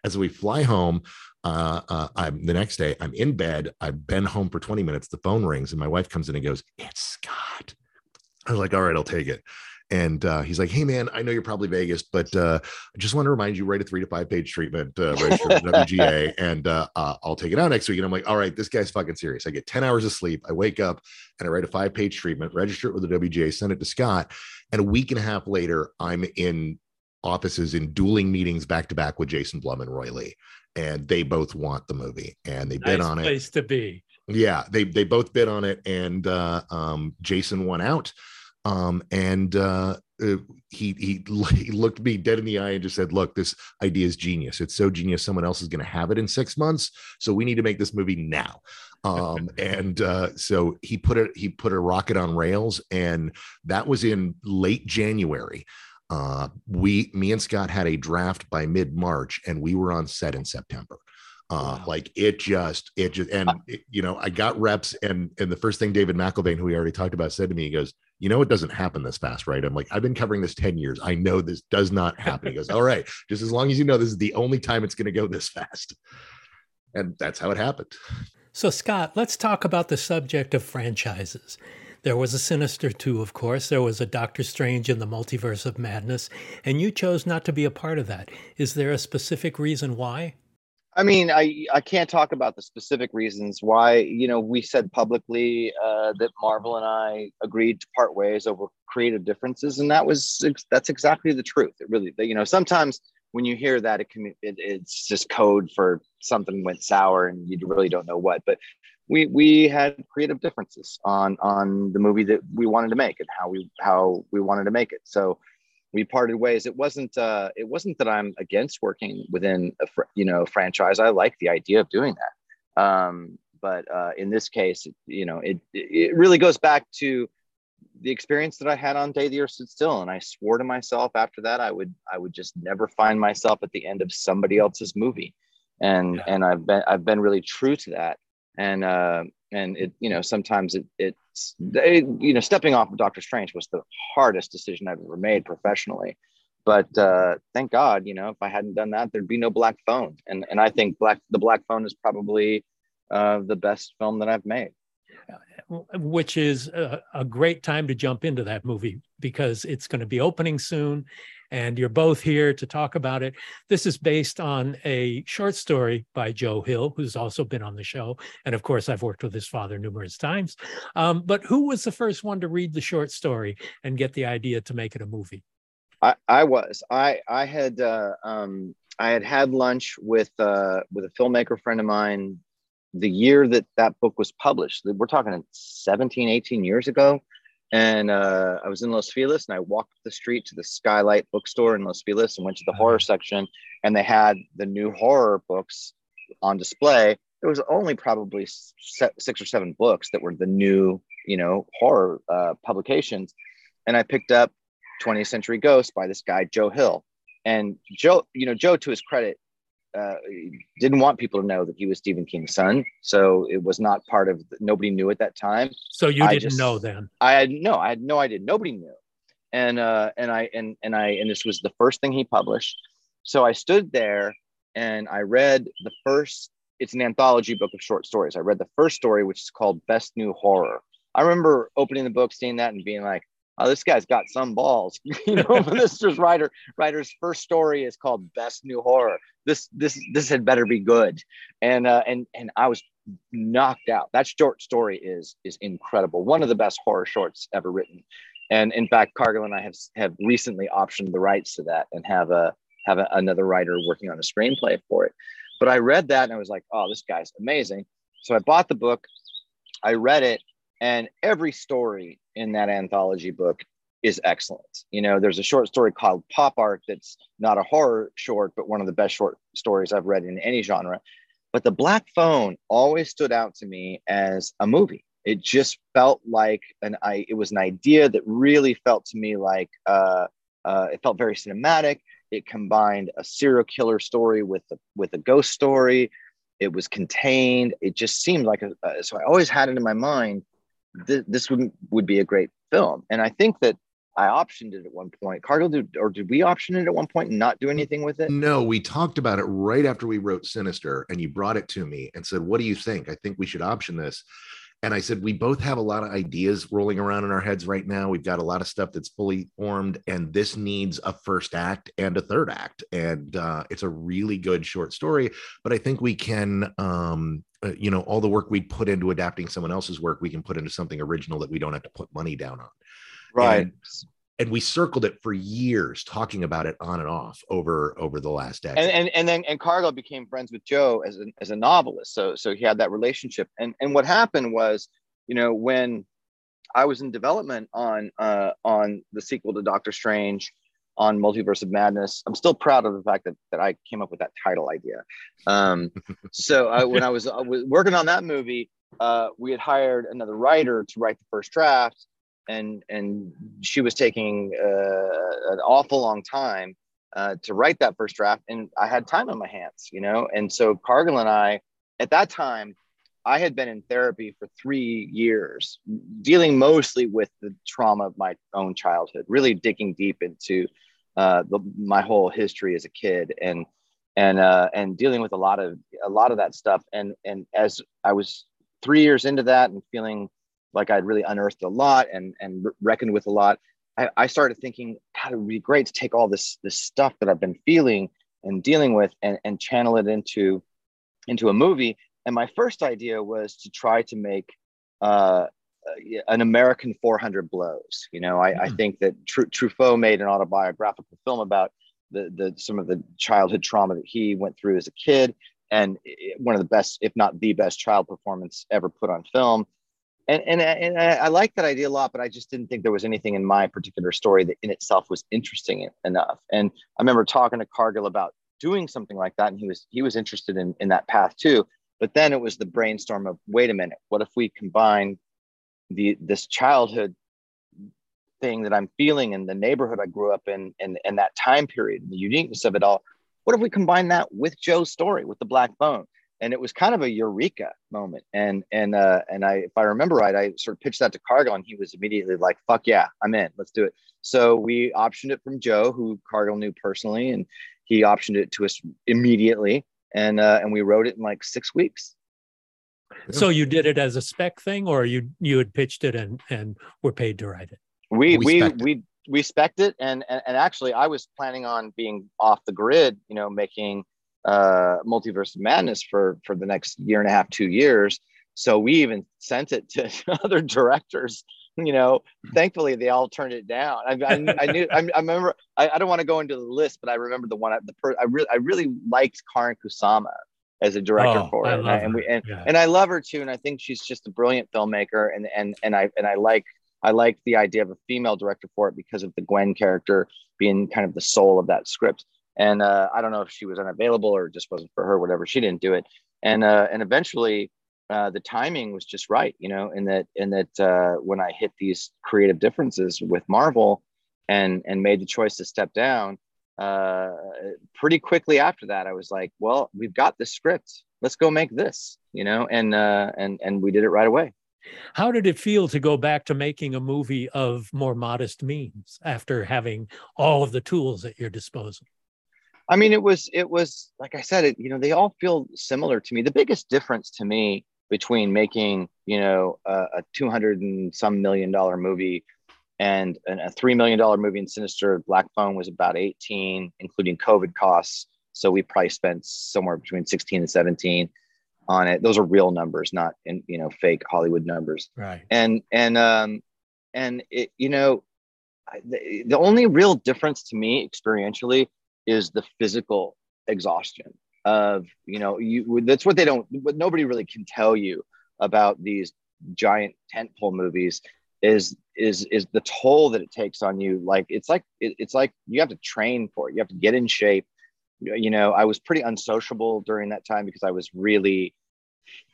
As we fly home, uh, uh, I'm the next day, I'm in bed. I've been home for 20 minutes. The phone rings and my wife comes in and goes, it's Scott. I was like, all right, I'll take it. And uh, he's like, "Hey, man, I know you're probably Vegas, but uh, I just want to remind you, write a three to five page treatment, uh, register with WGA, and uh, uh, I'll take it out next week." And I'm like, "All right, this guy's fucking serious." I get ten hours of sleep. I wake up and I write a five page treatment, register it with the WGA, send it to Scott, and a week and a half later, I'm in offices in dueling meetings back to back with Jason Blum and Roy Lee, and they both want the movie and they nice bid on it. Place to be. Yeah, they they both bid on it, and uh, um, Jason won out um, and uh, uh he, he he looked me dead in the eye and just said, "Look, this idea is genius. It's so genius. Someone else is going to have it in six months. So we need to make this movie now." Um, and uh, so he put it he put a rocket on rails, and that was in late January. Uh, we me and Scott had a draft by mid March, and we were on set in September. Uh, wow. like it just it just and it, you know i got reps and and the first thing david McElvain, who we already talked about said to me he goes you know it doesn't happen this fast right i'm like i've been covering this 10 years i know this does not happen he goes all right just as long as you know this is the only time it's going to go this fast and that's how it happened so scott let's talk about the subject of franchises there was a Sinister 2, of course. There was a Doctor Strange in the Multiverse of Madness, and you chose not to be a part of that. Is there a specific reason why? I mean, I I can't talk about the specific reasons why. You know, we said publicly uh, that Marvel and I agreed to part ways over creative differences, and that was that's exactly the truth. It really, you know, sometimes when you hear that, it can it, it's just code for something went sour, and you really don't know what. But we we had creative differences on on the movie that we wanted to make and how we how we wanted to make it. So we parted ways. It wasn't uh, it wasn't that I'm against working within a fr- you know franchise. I like the idea of doing that, um, but uh, in this case, you know, it it really goes back to the experience that I had on Day the Earth Stood Still, and I swore to myself after that I would I would just never find myself at the end of somebody else's movie, and yeah. and I've been I've been really true to that, and uh, and it you know sometimes it it's it, you know stepping off of Doctor Strange was the hardest decision I've ever made professionally, but uh, thank God you know if I hadn't done that there'd be no Black Phone, and and I think Black the Black Phone is probably uh, the best film that I've made. Which is a, a, great time to jump into that movie because it's going to be opening soon and you're both here to talk about it. This is based on a short story by Joe Hill, who's also been on the show. And of course, I've worked with his father numerous times. Um, but who was the first one to read the short story and get the idea to make it a movie? I, I was. I I had uh, um, I had had lunch with uh, with a filmmaker friend of mine the year that that book was published. We're talking 17, 18 years ago. And uh, I was in Los Feliz and I walked the street to the Skylight bookstore in Los Feliz and went to the horror uh-huh. section. And they had the new horror books on display. There was only probably six or seven books that were the new, you know, horror uh, publications. And I picked up 20th Century Ghost by this guy, Joe Hill. And Joe, you know, Joe, to his credit, uh, didn't want people to know that he was Stephen King's son. So it was not part of. The, nobody knew at that time. So you I didn't just, know then. I had no. I had no idea. Nobody knew. And uh, and I and and I and this was the first thing he published. So I stood there and I read the first. It's an anthology book of short stories. I read the first story, which is called Best New Horror. I remember opening the book, seeing that, and being like, oh, this guy's got some balls. you know, this is writer writer's first story is called Best New Horror. This this this had better be good. And uh, and and I was knocked out. That short story is is incredible. One of the best horror shorts ever written. And in fact, Cargill and I have have recently optioned the rights to that and have a have a, another writer working on a screenplay for it. But I read that and I was like, oh, this guy's amazing. So I bought the book. I read it and every story in that anthology book is excellent. You know, there's a short story called Pop Art that's not a horror short, but one of the best short stories I've read in any genre. But The Black Phone always stood out to me as a movie. It just felt like an I. It was an idea that really felt to me like uh, uh, it felt very cinematic. It combined a serial killer story with a, with a ghost story. It was contained. It just seemed like a. So I always had it in my mind th- this would would be a great film. And I think that I optioned it at one point. Cargill, did, or did we option it at one point and not do anything with it? No, we talked about it right after we wrote Sinister, and you brought it to me and said, "What do you think? I think we should option this." And I said, we both have a lot of ideas rolling around in our heads right now. We've got a lot of stuff that's fully formed, and this needs a first act and a third act. And uh, it's a really good short story, but I think we can um, uh, you know all the work we put into adapting someone else's work we can put into something original that we don't have to put money down on. Right. And, and we circled it for years talking about it on and off over over the last decade. and and, and then and cargill became friends with joe as a, as a novelist so so he had that relationship. And and what happened was you know when i was in development on uh on the sequel to doctor strange on Multiverse of Madness. I'm still proud of the fact that, that I came up with that title idea. Um, so I, when I was, I was, working on that movie, uh, we had hired another writer to write the first draft, and and she was taking uh, an awful long time uh, to write that first draft, and I had time on my hands, you know. And so Cargill and I, at that time, I had been in therapy for three years, dealing mostly with the trauma of my own childhood, really digging deep into uh, the, my whole history as a kid, and and uh, and dealing with a lot of a lot of that stuff. And and as I was three years into that, and feeling like I'd really unearthed a lot and and reckoned with a lot, I, I started thinking, God, it would be great to take all this this stuff that I've been feeling and dealing with, and and channel it into into a movie and my first idea was to try to make uh, an American 400 blows. You know, I, mm. I hmm. think that Tr- Truffaut made an autobiographical film about the, the some of the childhood trauma that he went through as a kid, and it, one of the best, if not the best, child performance ever put on film. And, and, and I, I like that idea a lot, but I just didn't think there was anything in my particular story that in itself was interesting enough. And I remember talking to Cargill about doing something like that, and he was he was interested in in that path too. But then it was the brainstorm of wait a minute, what if we combine the this childhood thing that I'm feeling in the neighborhood I grew up in and, and that time period, the uniqueness of it all. What if we combine that with Joe's story with the black phone? And it was kind of a eureka moment. And and uh, and I, if I remember right, I sort of pitched that to Cargill, and he was immediately like, "Fuck yeah, I'm in. Let's do it." So we optioned it from Joe, who Cargill knew personally, and he optioned it to us immediately and uh, and we wrote it in like six weeks. So you did it as a spec thing, or you you had pitched it and and were paid to write it. We we we we, we spec it, and, and and actually I was planning on being off the grid, you know, making uh multiverse of madness for for the next year and a half, two years. So we even sent it to other directors you know, thankfully they all turned it down. I, I, I knew, I, I remember, I, I, don't want to go into the list, but I remember the one, the per, I really, I really liked Karyn Kusama as a director Oh, for it, and, and we and, Yeah. and I love her too, and I think she's just a brilliant filmmaker, and and and I and I like I like the idea of a female director for it because of the Gwen character being kind of the soul of that script. And uh, I don't know if she was unavailable or just wasn't for her, whatever. She didn't do it, and uh, and eventually uh, the timing was just right, you know, in that in that uh, when I hit these creative differences with Marvel, and and made the choice to step down, uh, pretty quickly after that, I was like, well, we've got the script, let's go make this, you know, and uh, and and we did it right away. How did it feel to go back to making a movie of more modest means after having all of the tools at your disposal? I mean, it was it was like I said, it you know they all feel similar to me. The biggest difference to me between making you know a, a two hundred and some million dollar movie and an, a three million dollar movie in Sinister Black Phone was about eighteen, including COVID costs. So we probably spent somewhere between sixteen and seventeen on it. Those are real numbers, not in you know fake Hollywood numbers Right. and and um and it you know the, the only real difference to me experientially is the physical exhaustion of you know you that's what they don't what nobody really can tell you about these giant tentpole movies is is is the toll that it takes on you. Like it's like it, it's like you have to train for it. You have to get in shape. You know i was pretty unsociable during that time because i was really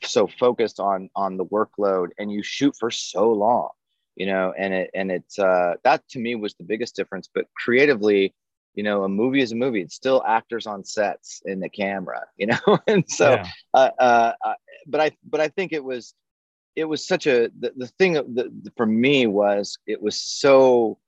so focused on on the workload and you shoot for so long you know and it and it's uh that to me was the biggest difference. But creatively you know a movie is a movie. It's still actors on sets in the camera you know? And so Yeah. uh, uh, uh, but I but I think it was it was such a the, the thing that the, the- for me was it was so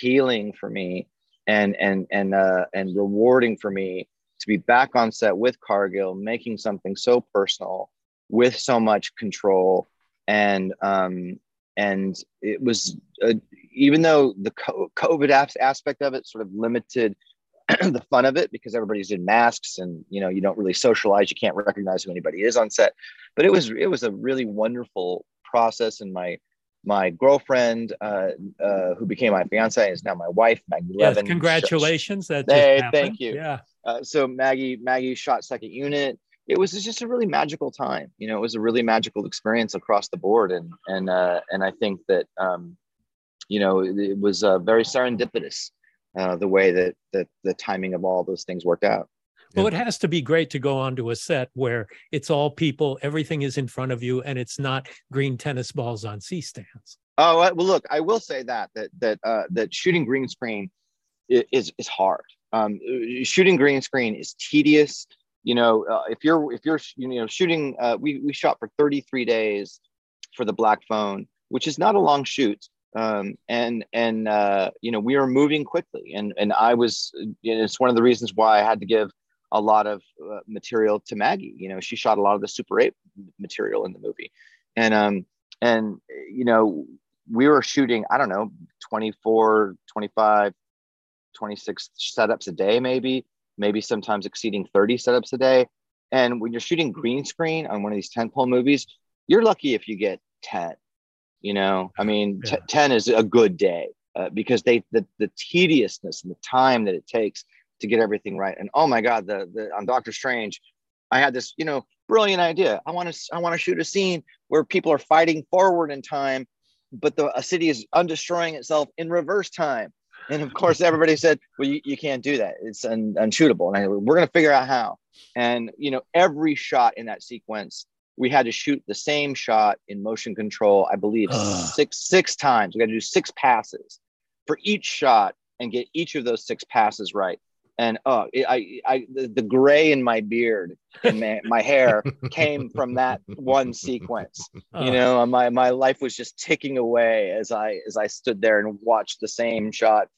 healing for me and and and uh, and rewarding for me to be back on set with Cargill making something so personal with so much control. And um and it was uh, even though the COVID aspect of it sort of limited the fun of it because everybody's in masks and you know you don't really socialize you can't recognize who anybody is on set but it was it was a really wonderful process and my my girlfriend uh, uh, who became my fiance is now my wife maggie Yes, levin congratulations. That just Hey, happened. thank you. Yeah. uh, so maggie maggie shot second unit it was just a really magical time you know it was a really magical experience across the board and and uh, and i think that um, you know it, it was uh, very serendipitous uh, the way that that the timing of all those things worked out Well, it has to be great to go onto a set where it's all people, everything is in front of you, and it's not green tennis balls on C stands. Oh uh, well, look, I will say that that that uh, that shooting green screen is is hard. Um, uh, shooting green screen is tedious. You know, uh, if you're if you're you know shooting, uh, we we shot for 33 days for the Black Phone, which is not a long shoot. Um, and and uh, you know we were moving quickly, and and I was. It's one of the reasons why I had to give a lot of uh, material to Maggie. You know, she shot a lot of the Super 8 material in the movie, and um and you know we were shooting i don't know 24 25 26 setups a day maybe maybe sometimes exceeding 30 setups a day and when you're shooting green screen on one of these tentpole movies you're lucky if you get 10 you know? I mean t- Yeah. 10 is a good day uh, because they the, the tediousness and the time that it takes to get everything right. And oh my god the, the on doctor strange i had this you know brilliant idea. I want to i want to shoot a scene where people are fighting forward in time but the a city is undestroying itself in reverse time. And of course everybody said well you, you can't do that. It's un, unshootable and I, we're going to figure out how. And you know every shot in that sequence we had to shoot the same shot in motion control i believe Ugh. six six times. We got to do six passes for each shot and get each of those six passes right. And oh i i the, the gray in my beard and my, my hair came from that one sequence. Oh, you know my my life was just ticking away as i as i stood there and watched the same shot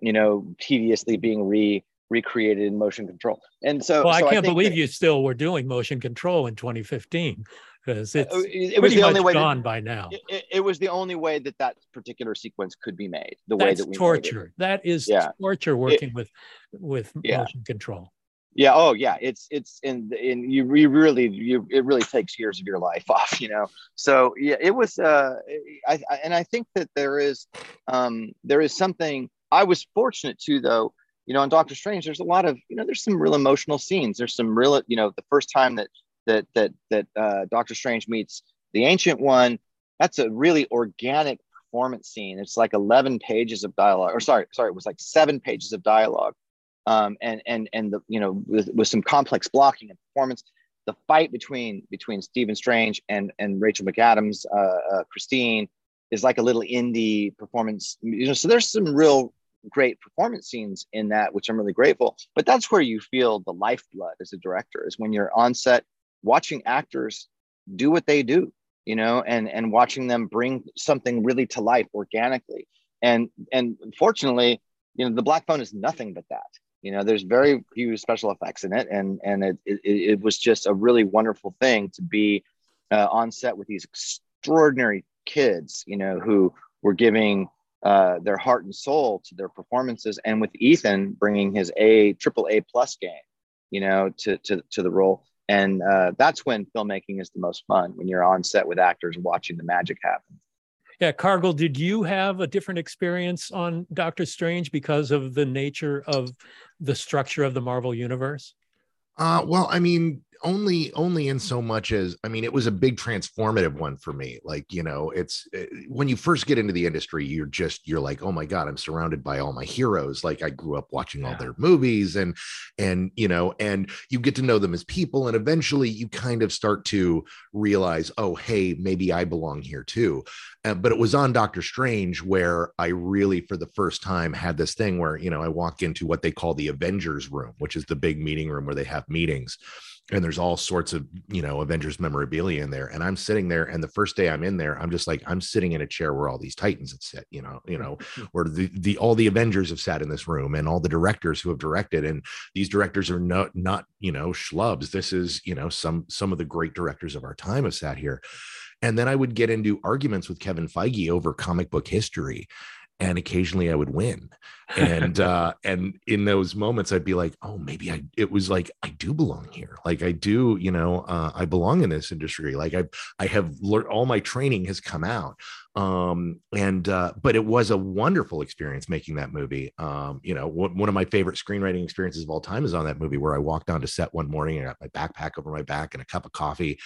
you know tediously being re recreated in motion control and so well, so I can't think believe that- you still were doing motion control in 2015 because it's uh, it, it was the only way that, gone by now. it, it- it was the only way that that particular sequence could be made the way that we it. torture. That is Yeah. torture working with with Yeah. motion control. yeah oh yeah it's it's in in you, you really you it really takes years of your life off you know so yeah it was uh I, I and i think that there is um there is something i was fortunate too though you know, on Doctor Strange, there's a lot of, you know, there's some real emotional scenes. There's some real, you know, the first time that that that that uh, Doctor Strange meets the Ancient One, that's a really organic performance scene. It's like 11 pages of dialogue, or sorry, sorry, it was like seven pages of dialogue, um, and and and the you know with, with some complex blocking and performance. The fight between between Stephen Strange and and Rachel McAdams, uh, uh, Christine, is like a little indie performance. You know, so there's some real great performance scenes in that, which I'm really grateful. But that's where you feel the lifeblood as a director is when you're on set watching actors do what they do you know and and watching them bring something really to life organically and and fortunately you know the black phone is nothing but that you know there's very few special effects in it and and it it, it was just a really wonderful thing to be uh, on set with these extraordinary kids you know who were giving uh, their heart and soul to their performances and with ethan bringing his a triple a plus game you know to to to the role. And uh, that's when filmmaking is the most fun when you're on set with actors watching the magic happen. Yeah cargill did you have a different experience on doctor strange because of the nature of the structure of the marvel universe? Uh, well i mean only only in so much as i mean it was a big transformative one for me like you know it's it, eh, when you first get into the industry you're just you're like oh my god i'm surrounded by all my heroes. Like i grew up watching all their movies and and you know and you get to know them as people and eventually you kind of start to realize oh hey maybe i belong here too. Uh, but it was on doctor strange where i really for the first time had this thing where you know i walk into what they call the avengers room which is the big meeting room where they have meetings and there's all sorts of you know avengers memorabilia in there and i'm sitting there and the first day i'm in there i'm just like i'm sitting in a chair where all these titans have sit you know you know where the, the all the avengers have sat in this room and all the directors who have directed and these directors are not not you know schlubs. This is you know some some of the great directors of our time have sat here. And then i would get into arguments with kevin feige over comic book history and occasionally I would win. And uh and in those moments I'd be like, oh, maybe I it was like I do belong here. Like I do, you know, uh I belong in this industry. Like I I have learned all my training has come out um and uh but it was a wonderful experience making that movie um you know w- one of my favorite screenwriting experiences of all time is on that movie where i walked onto set one morning and got my backpack over my back and a cup of coffee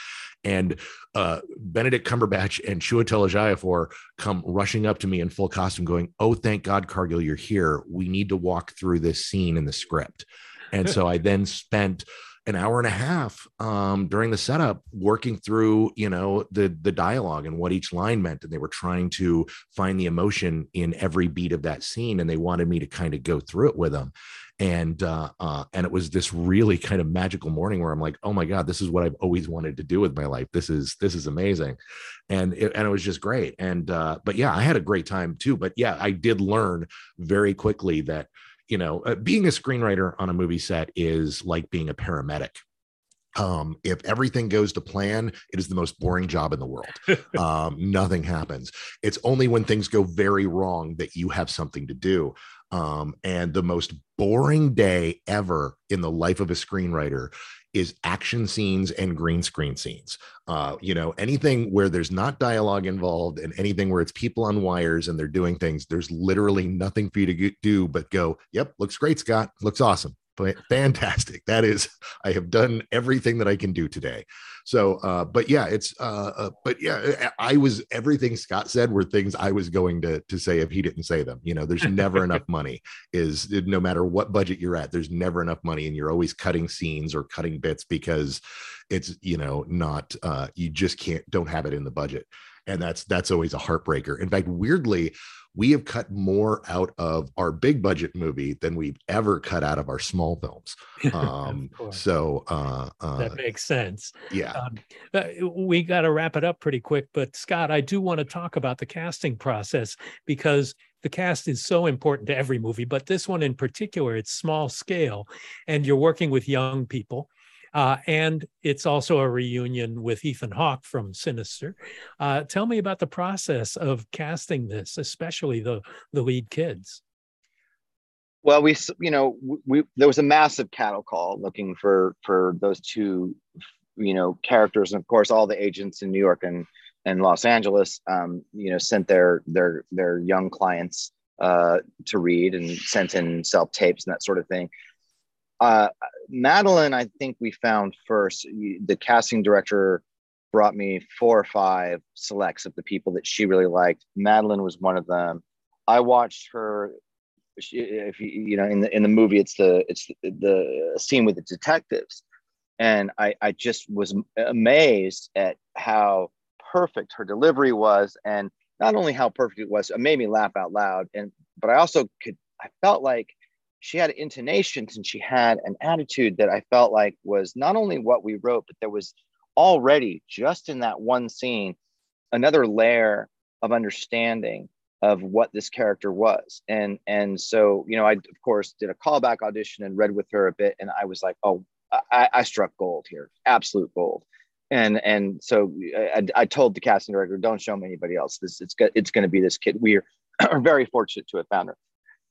and uh benedict cumberbatch and chiwetel ejiofor come rushing up to me in full costume going oh thank god cargill you're here. We need to walk through this scene in the script. And so i then spent an hour and a half um, during the setup working through you know the the dialogue and what each line meant. And they were trying to find the emotion in every beat of that scene and they wanted me to kind of go through it with them and uh, uh, and it was this really kind of magical morning where I'm like, oh my god, this is what I've always wanted to do with my life. This is this is amazing, and it, and it was just great. And uh, but yeah, I had a great time too. But yeah, I did learn very quickly that you know, uh, being a screenwriter on a movie set is like being a paramedic. Um, if everything goes to plan, it is the most boring job in the world. um, nothing happens. It's only when things go very wrong that you have something to do. Um, and the most boring day ever in the life of a screenwriter is action scenes and green screen scenes. Uh, you know, anything where there's not dialogue involved and anything where it's people on wires and they're doing things, there's literally nothing for you to do but go, yep, looks great, Scott. Looks awesome fantastic. That is i have done everything that i can do today. So uh but yeah it's uh, uh but yeah i was everything scott said were things i was going to to say if he didn't say them. You know there's never enough money is no matter what budget you're at there's never enough money and you're always cutting scenes or cutting bits because it's you know not uh you just can't don't have it in the budget. And that's that's always a heartbreaker. In fact weirdly we have cut more out of our big budget movie than we've ever cut out of our small films. Um, so uh, uh, that makes sense. Yeah. Um, uh, we got to wrap it up pretty quick. But Scott, I do want to talk about the casting process because the cast is so important to every movie, but this one in particular, it's small scale and you're working with young people. Uh, and it's also a reunion with Ethan Hawke from Sinister. Uh, tell me about the process of casting this, especially the the lead kids. Well, we you know we there was a massive cattle call looking for for those two you know characters, and of course all the agents in New York and and Los Angeles, um, you know, sent their their their young clients uh, to read and sent in self tapes and that sort of thing. Uh, Madeline, I think we found first. The casting director brought me four or five selects of the people that she really liked. Madeline was one of them. I watched her. She, if you you know in the in the movie, it's the it's the, the scene with the detectives, and I I just was amazed at how perfect her delivery was, and not only how perfect it was, it made me laugh out loud. And but I also could I felt like she had intonations and she had an attitude that I felt like was not only what we wrote, but there was already just in that one scene another layer of understanding of what this character was. And and so you know i of course did a callback audition and read with her a bit and i was like oh i, I struck gold here absolute gold. And and so I, I told the casting director don't show me anybody else. This it's it's going to be this kid. We are very fortunate to have found her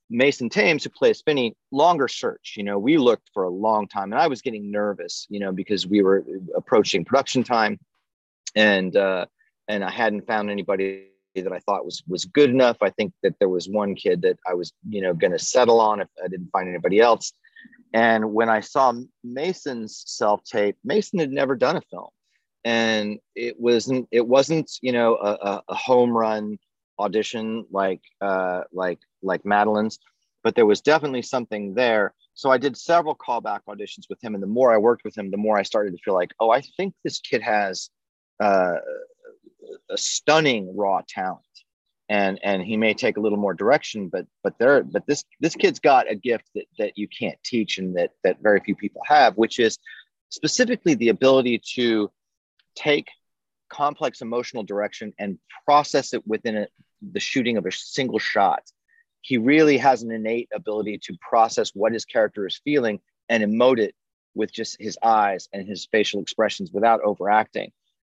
Mason Thames, who plays Finney, longer search. You know, we looked for a long time, and I was getting nervous, you know, because we were approaching production time, and uh, and I hadn't found anybody that I thought was was good enough. I think that there was one kid that I was, you know, going to settle on if I didn't find anybody else. And when I saw Mason's self tape, Mason had never done a film, and it wasn't it wasn't you know a, a home run audition like uh, like like Madeleine's, but there was definitely something there. So I did several callback auditions with him, and the more I worked with him, the more I started to feel like, oh, I think this kid has uh, a stunning raw talent, and and he may take a little more direction, but but there, but this this kid's got a gift that that you can't teach, and that that very few people have, which is specifically the ability to take complex emotional direction and process it within a, the shooting of a single shot he really has an innate ability to process what his character is feeling and emote it with just his eyes and his facial expressions without overacting.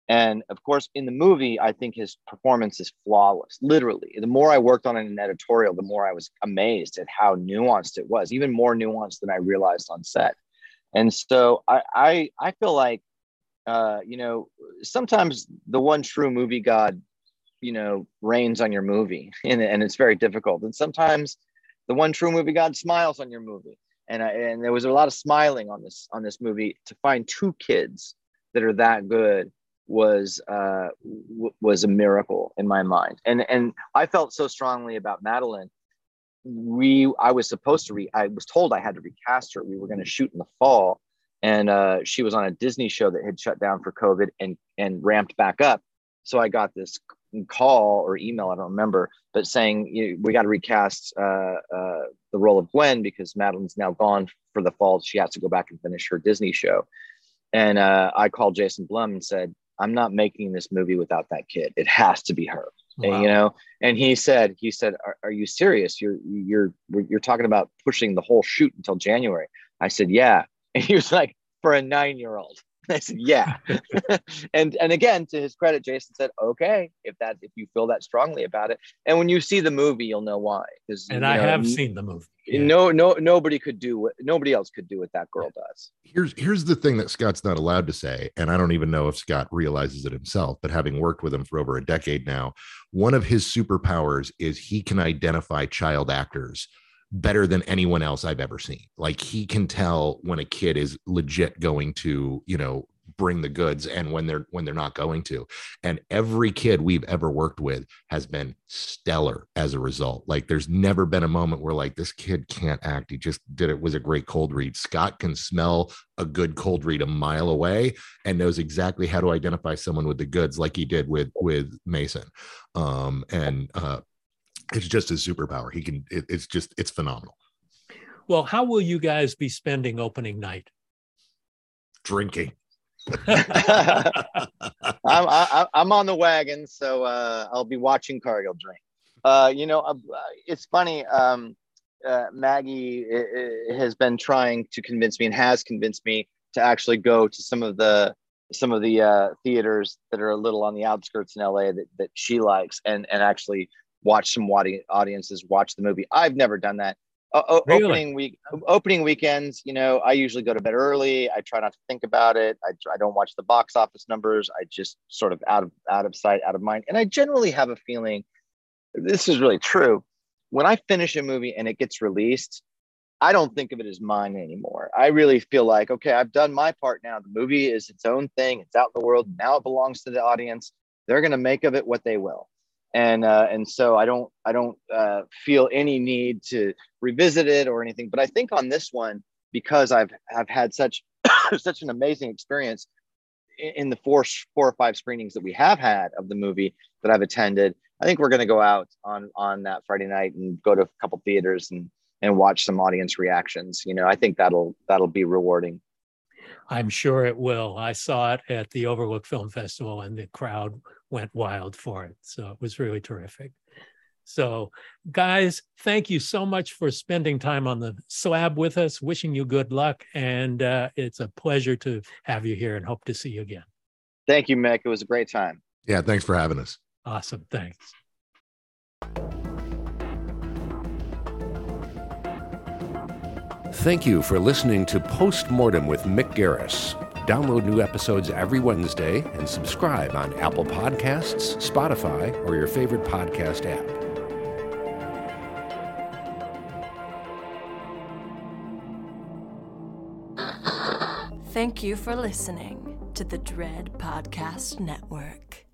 And of course, in the movie, I think his performance is flawless. Literally, the more I worked on it in editorial, the more I was amazed at how nuanced it was, even more nuanced than I realized on set. And so I I, I feel like, uh, you know, sometimes the one true movie god you know rains on your movie. And, and it's very difficult. And sometimes the one true movie god smiles on your movie. And I, and there was a lot of smiling on this on this movie. To find two kids that are that good was uh, w- was a miracle in my mind. And and I felt so strongly about Madeleine. We I was supposed to re I was told I had to recast her. We were going to shoot in the fall. And uh, she was on a Disney show that had shut down for COVID and and ramped back up. So I got this call or email, I don't remember, but saying you know, we got to recast uh, uh, the role of Gwen because Madeleine's now gone for the fall. She has to go back and finish her Disney show. And uh, I called Jason Blum and said, I'm not making this movie without that kid. It has to be her. Wow. And, you know, and he said, he said, are, are, you serious? You're, you're, you're talking about pushing the whole shoot until January. I said, yeah. And he was like, for a nine year old. I said, yeah. and and again, to his credit, Jason said, okay, if that if you feel that strongly about it. And when you see the movie, you'll know why. Because and I know, have seen the movie. Yeah. No, no, nobody could do what nobody else could do what that girl does. Here's here's the thing that Scott's not allowed to say, and I don't even know if Scott realizes it himself, but having worked with him for over a decade now, one of his superpowers is he can identify child actors better than anyone else I've ever seen. Like he can tell when a kid is legit going to, you know, bring the goods and when they're when they're not going to. And every kid we've ever worked with has been stellar as a result. Like there's never been a moment where like this kid can't act. He just did it was a great cold read. Scott can smell a good cold read a mile away and knows exactly how to identify someone with the goods like he did with with Mason. Um and uh it's just his superpower. He can. It, it's just it's phenomenal. Well, how will you guys be spending opening night? Drinking. I'm I, I'm on the wagon, so uh, I'll be watching Cargill drink. Uh, you know, uh, it's funny. Um, uh, Maggie has been trying to convince me and has convinced me to actually go to some of the some of the uh, theaters that are a little on the outskirts in LA that, that she likes and and actually watch some audiences watch the movie. I've never done that. Uh, really? Opening week, opening weekends. You know, I usually go to bed early. I try not to think about it. I, I don't watch the box office numbers. I just sort of out of out of sight, out of mind. And I generally have a feeling this is really true. when I finish a movie and it gets released, I don't think of it as mine anymore. I really feel like, okay, I've done my part now. The movie is its own thing. It's out in the world. Now it belongs to the audience. They're going to make of it what they will. And uh, and so I don't I don't uh, feel any need to revisit it or anything. But I think on this one, because I've I've had such such an amazing experience in the four four or five screenings that we have had of the movie that I've attended. I think we're going to go out on on that Friday night and go to a couple theaters and and watch some audience reactions. You know, I think that'll that'll be rewarding. I'm sure it will. I saw it at the Overlook Film Festival and the crowd went wild for it. So it was really terrific. So, guys, thank you so much for spending time on the slab with us. Wishing you good luck. And uh, it's a pleasure to have you here and hope to see you again. Thank you, Mick. It was a great time. Yeah, thanks for having us. Awesome. Thanks. Thank you for listening to Postmortem with Mick Garris. Download new episodes every Wednesday and subscribe on Apple Podcasts, Spotify, or your favorite podcast app. Thank you for listening to the Dread Podcast Network.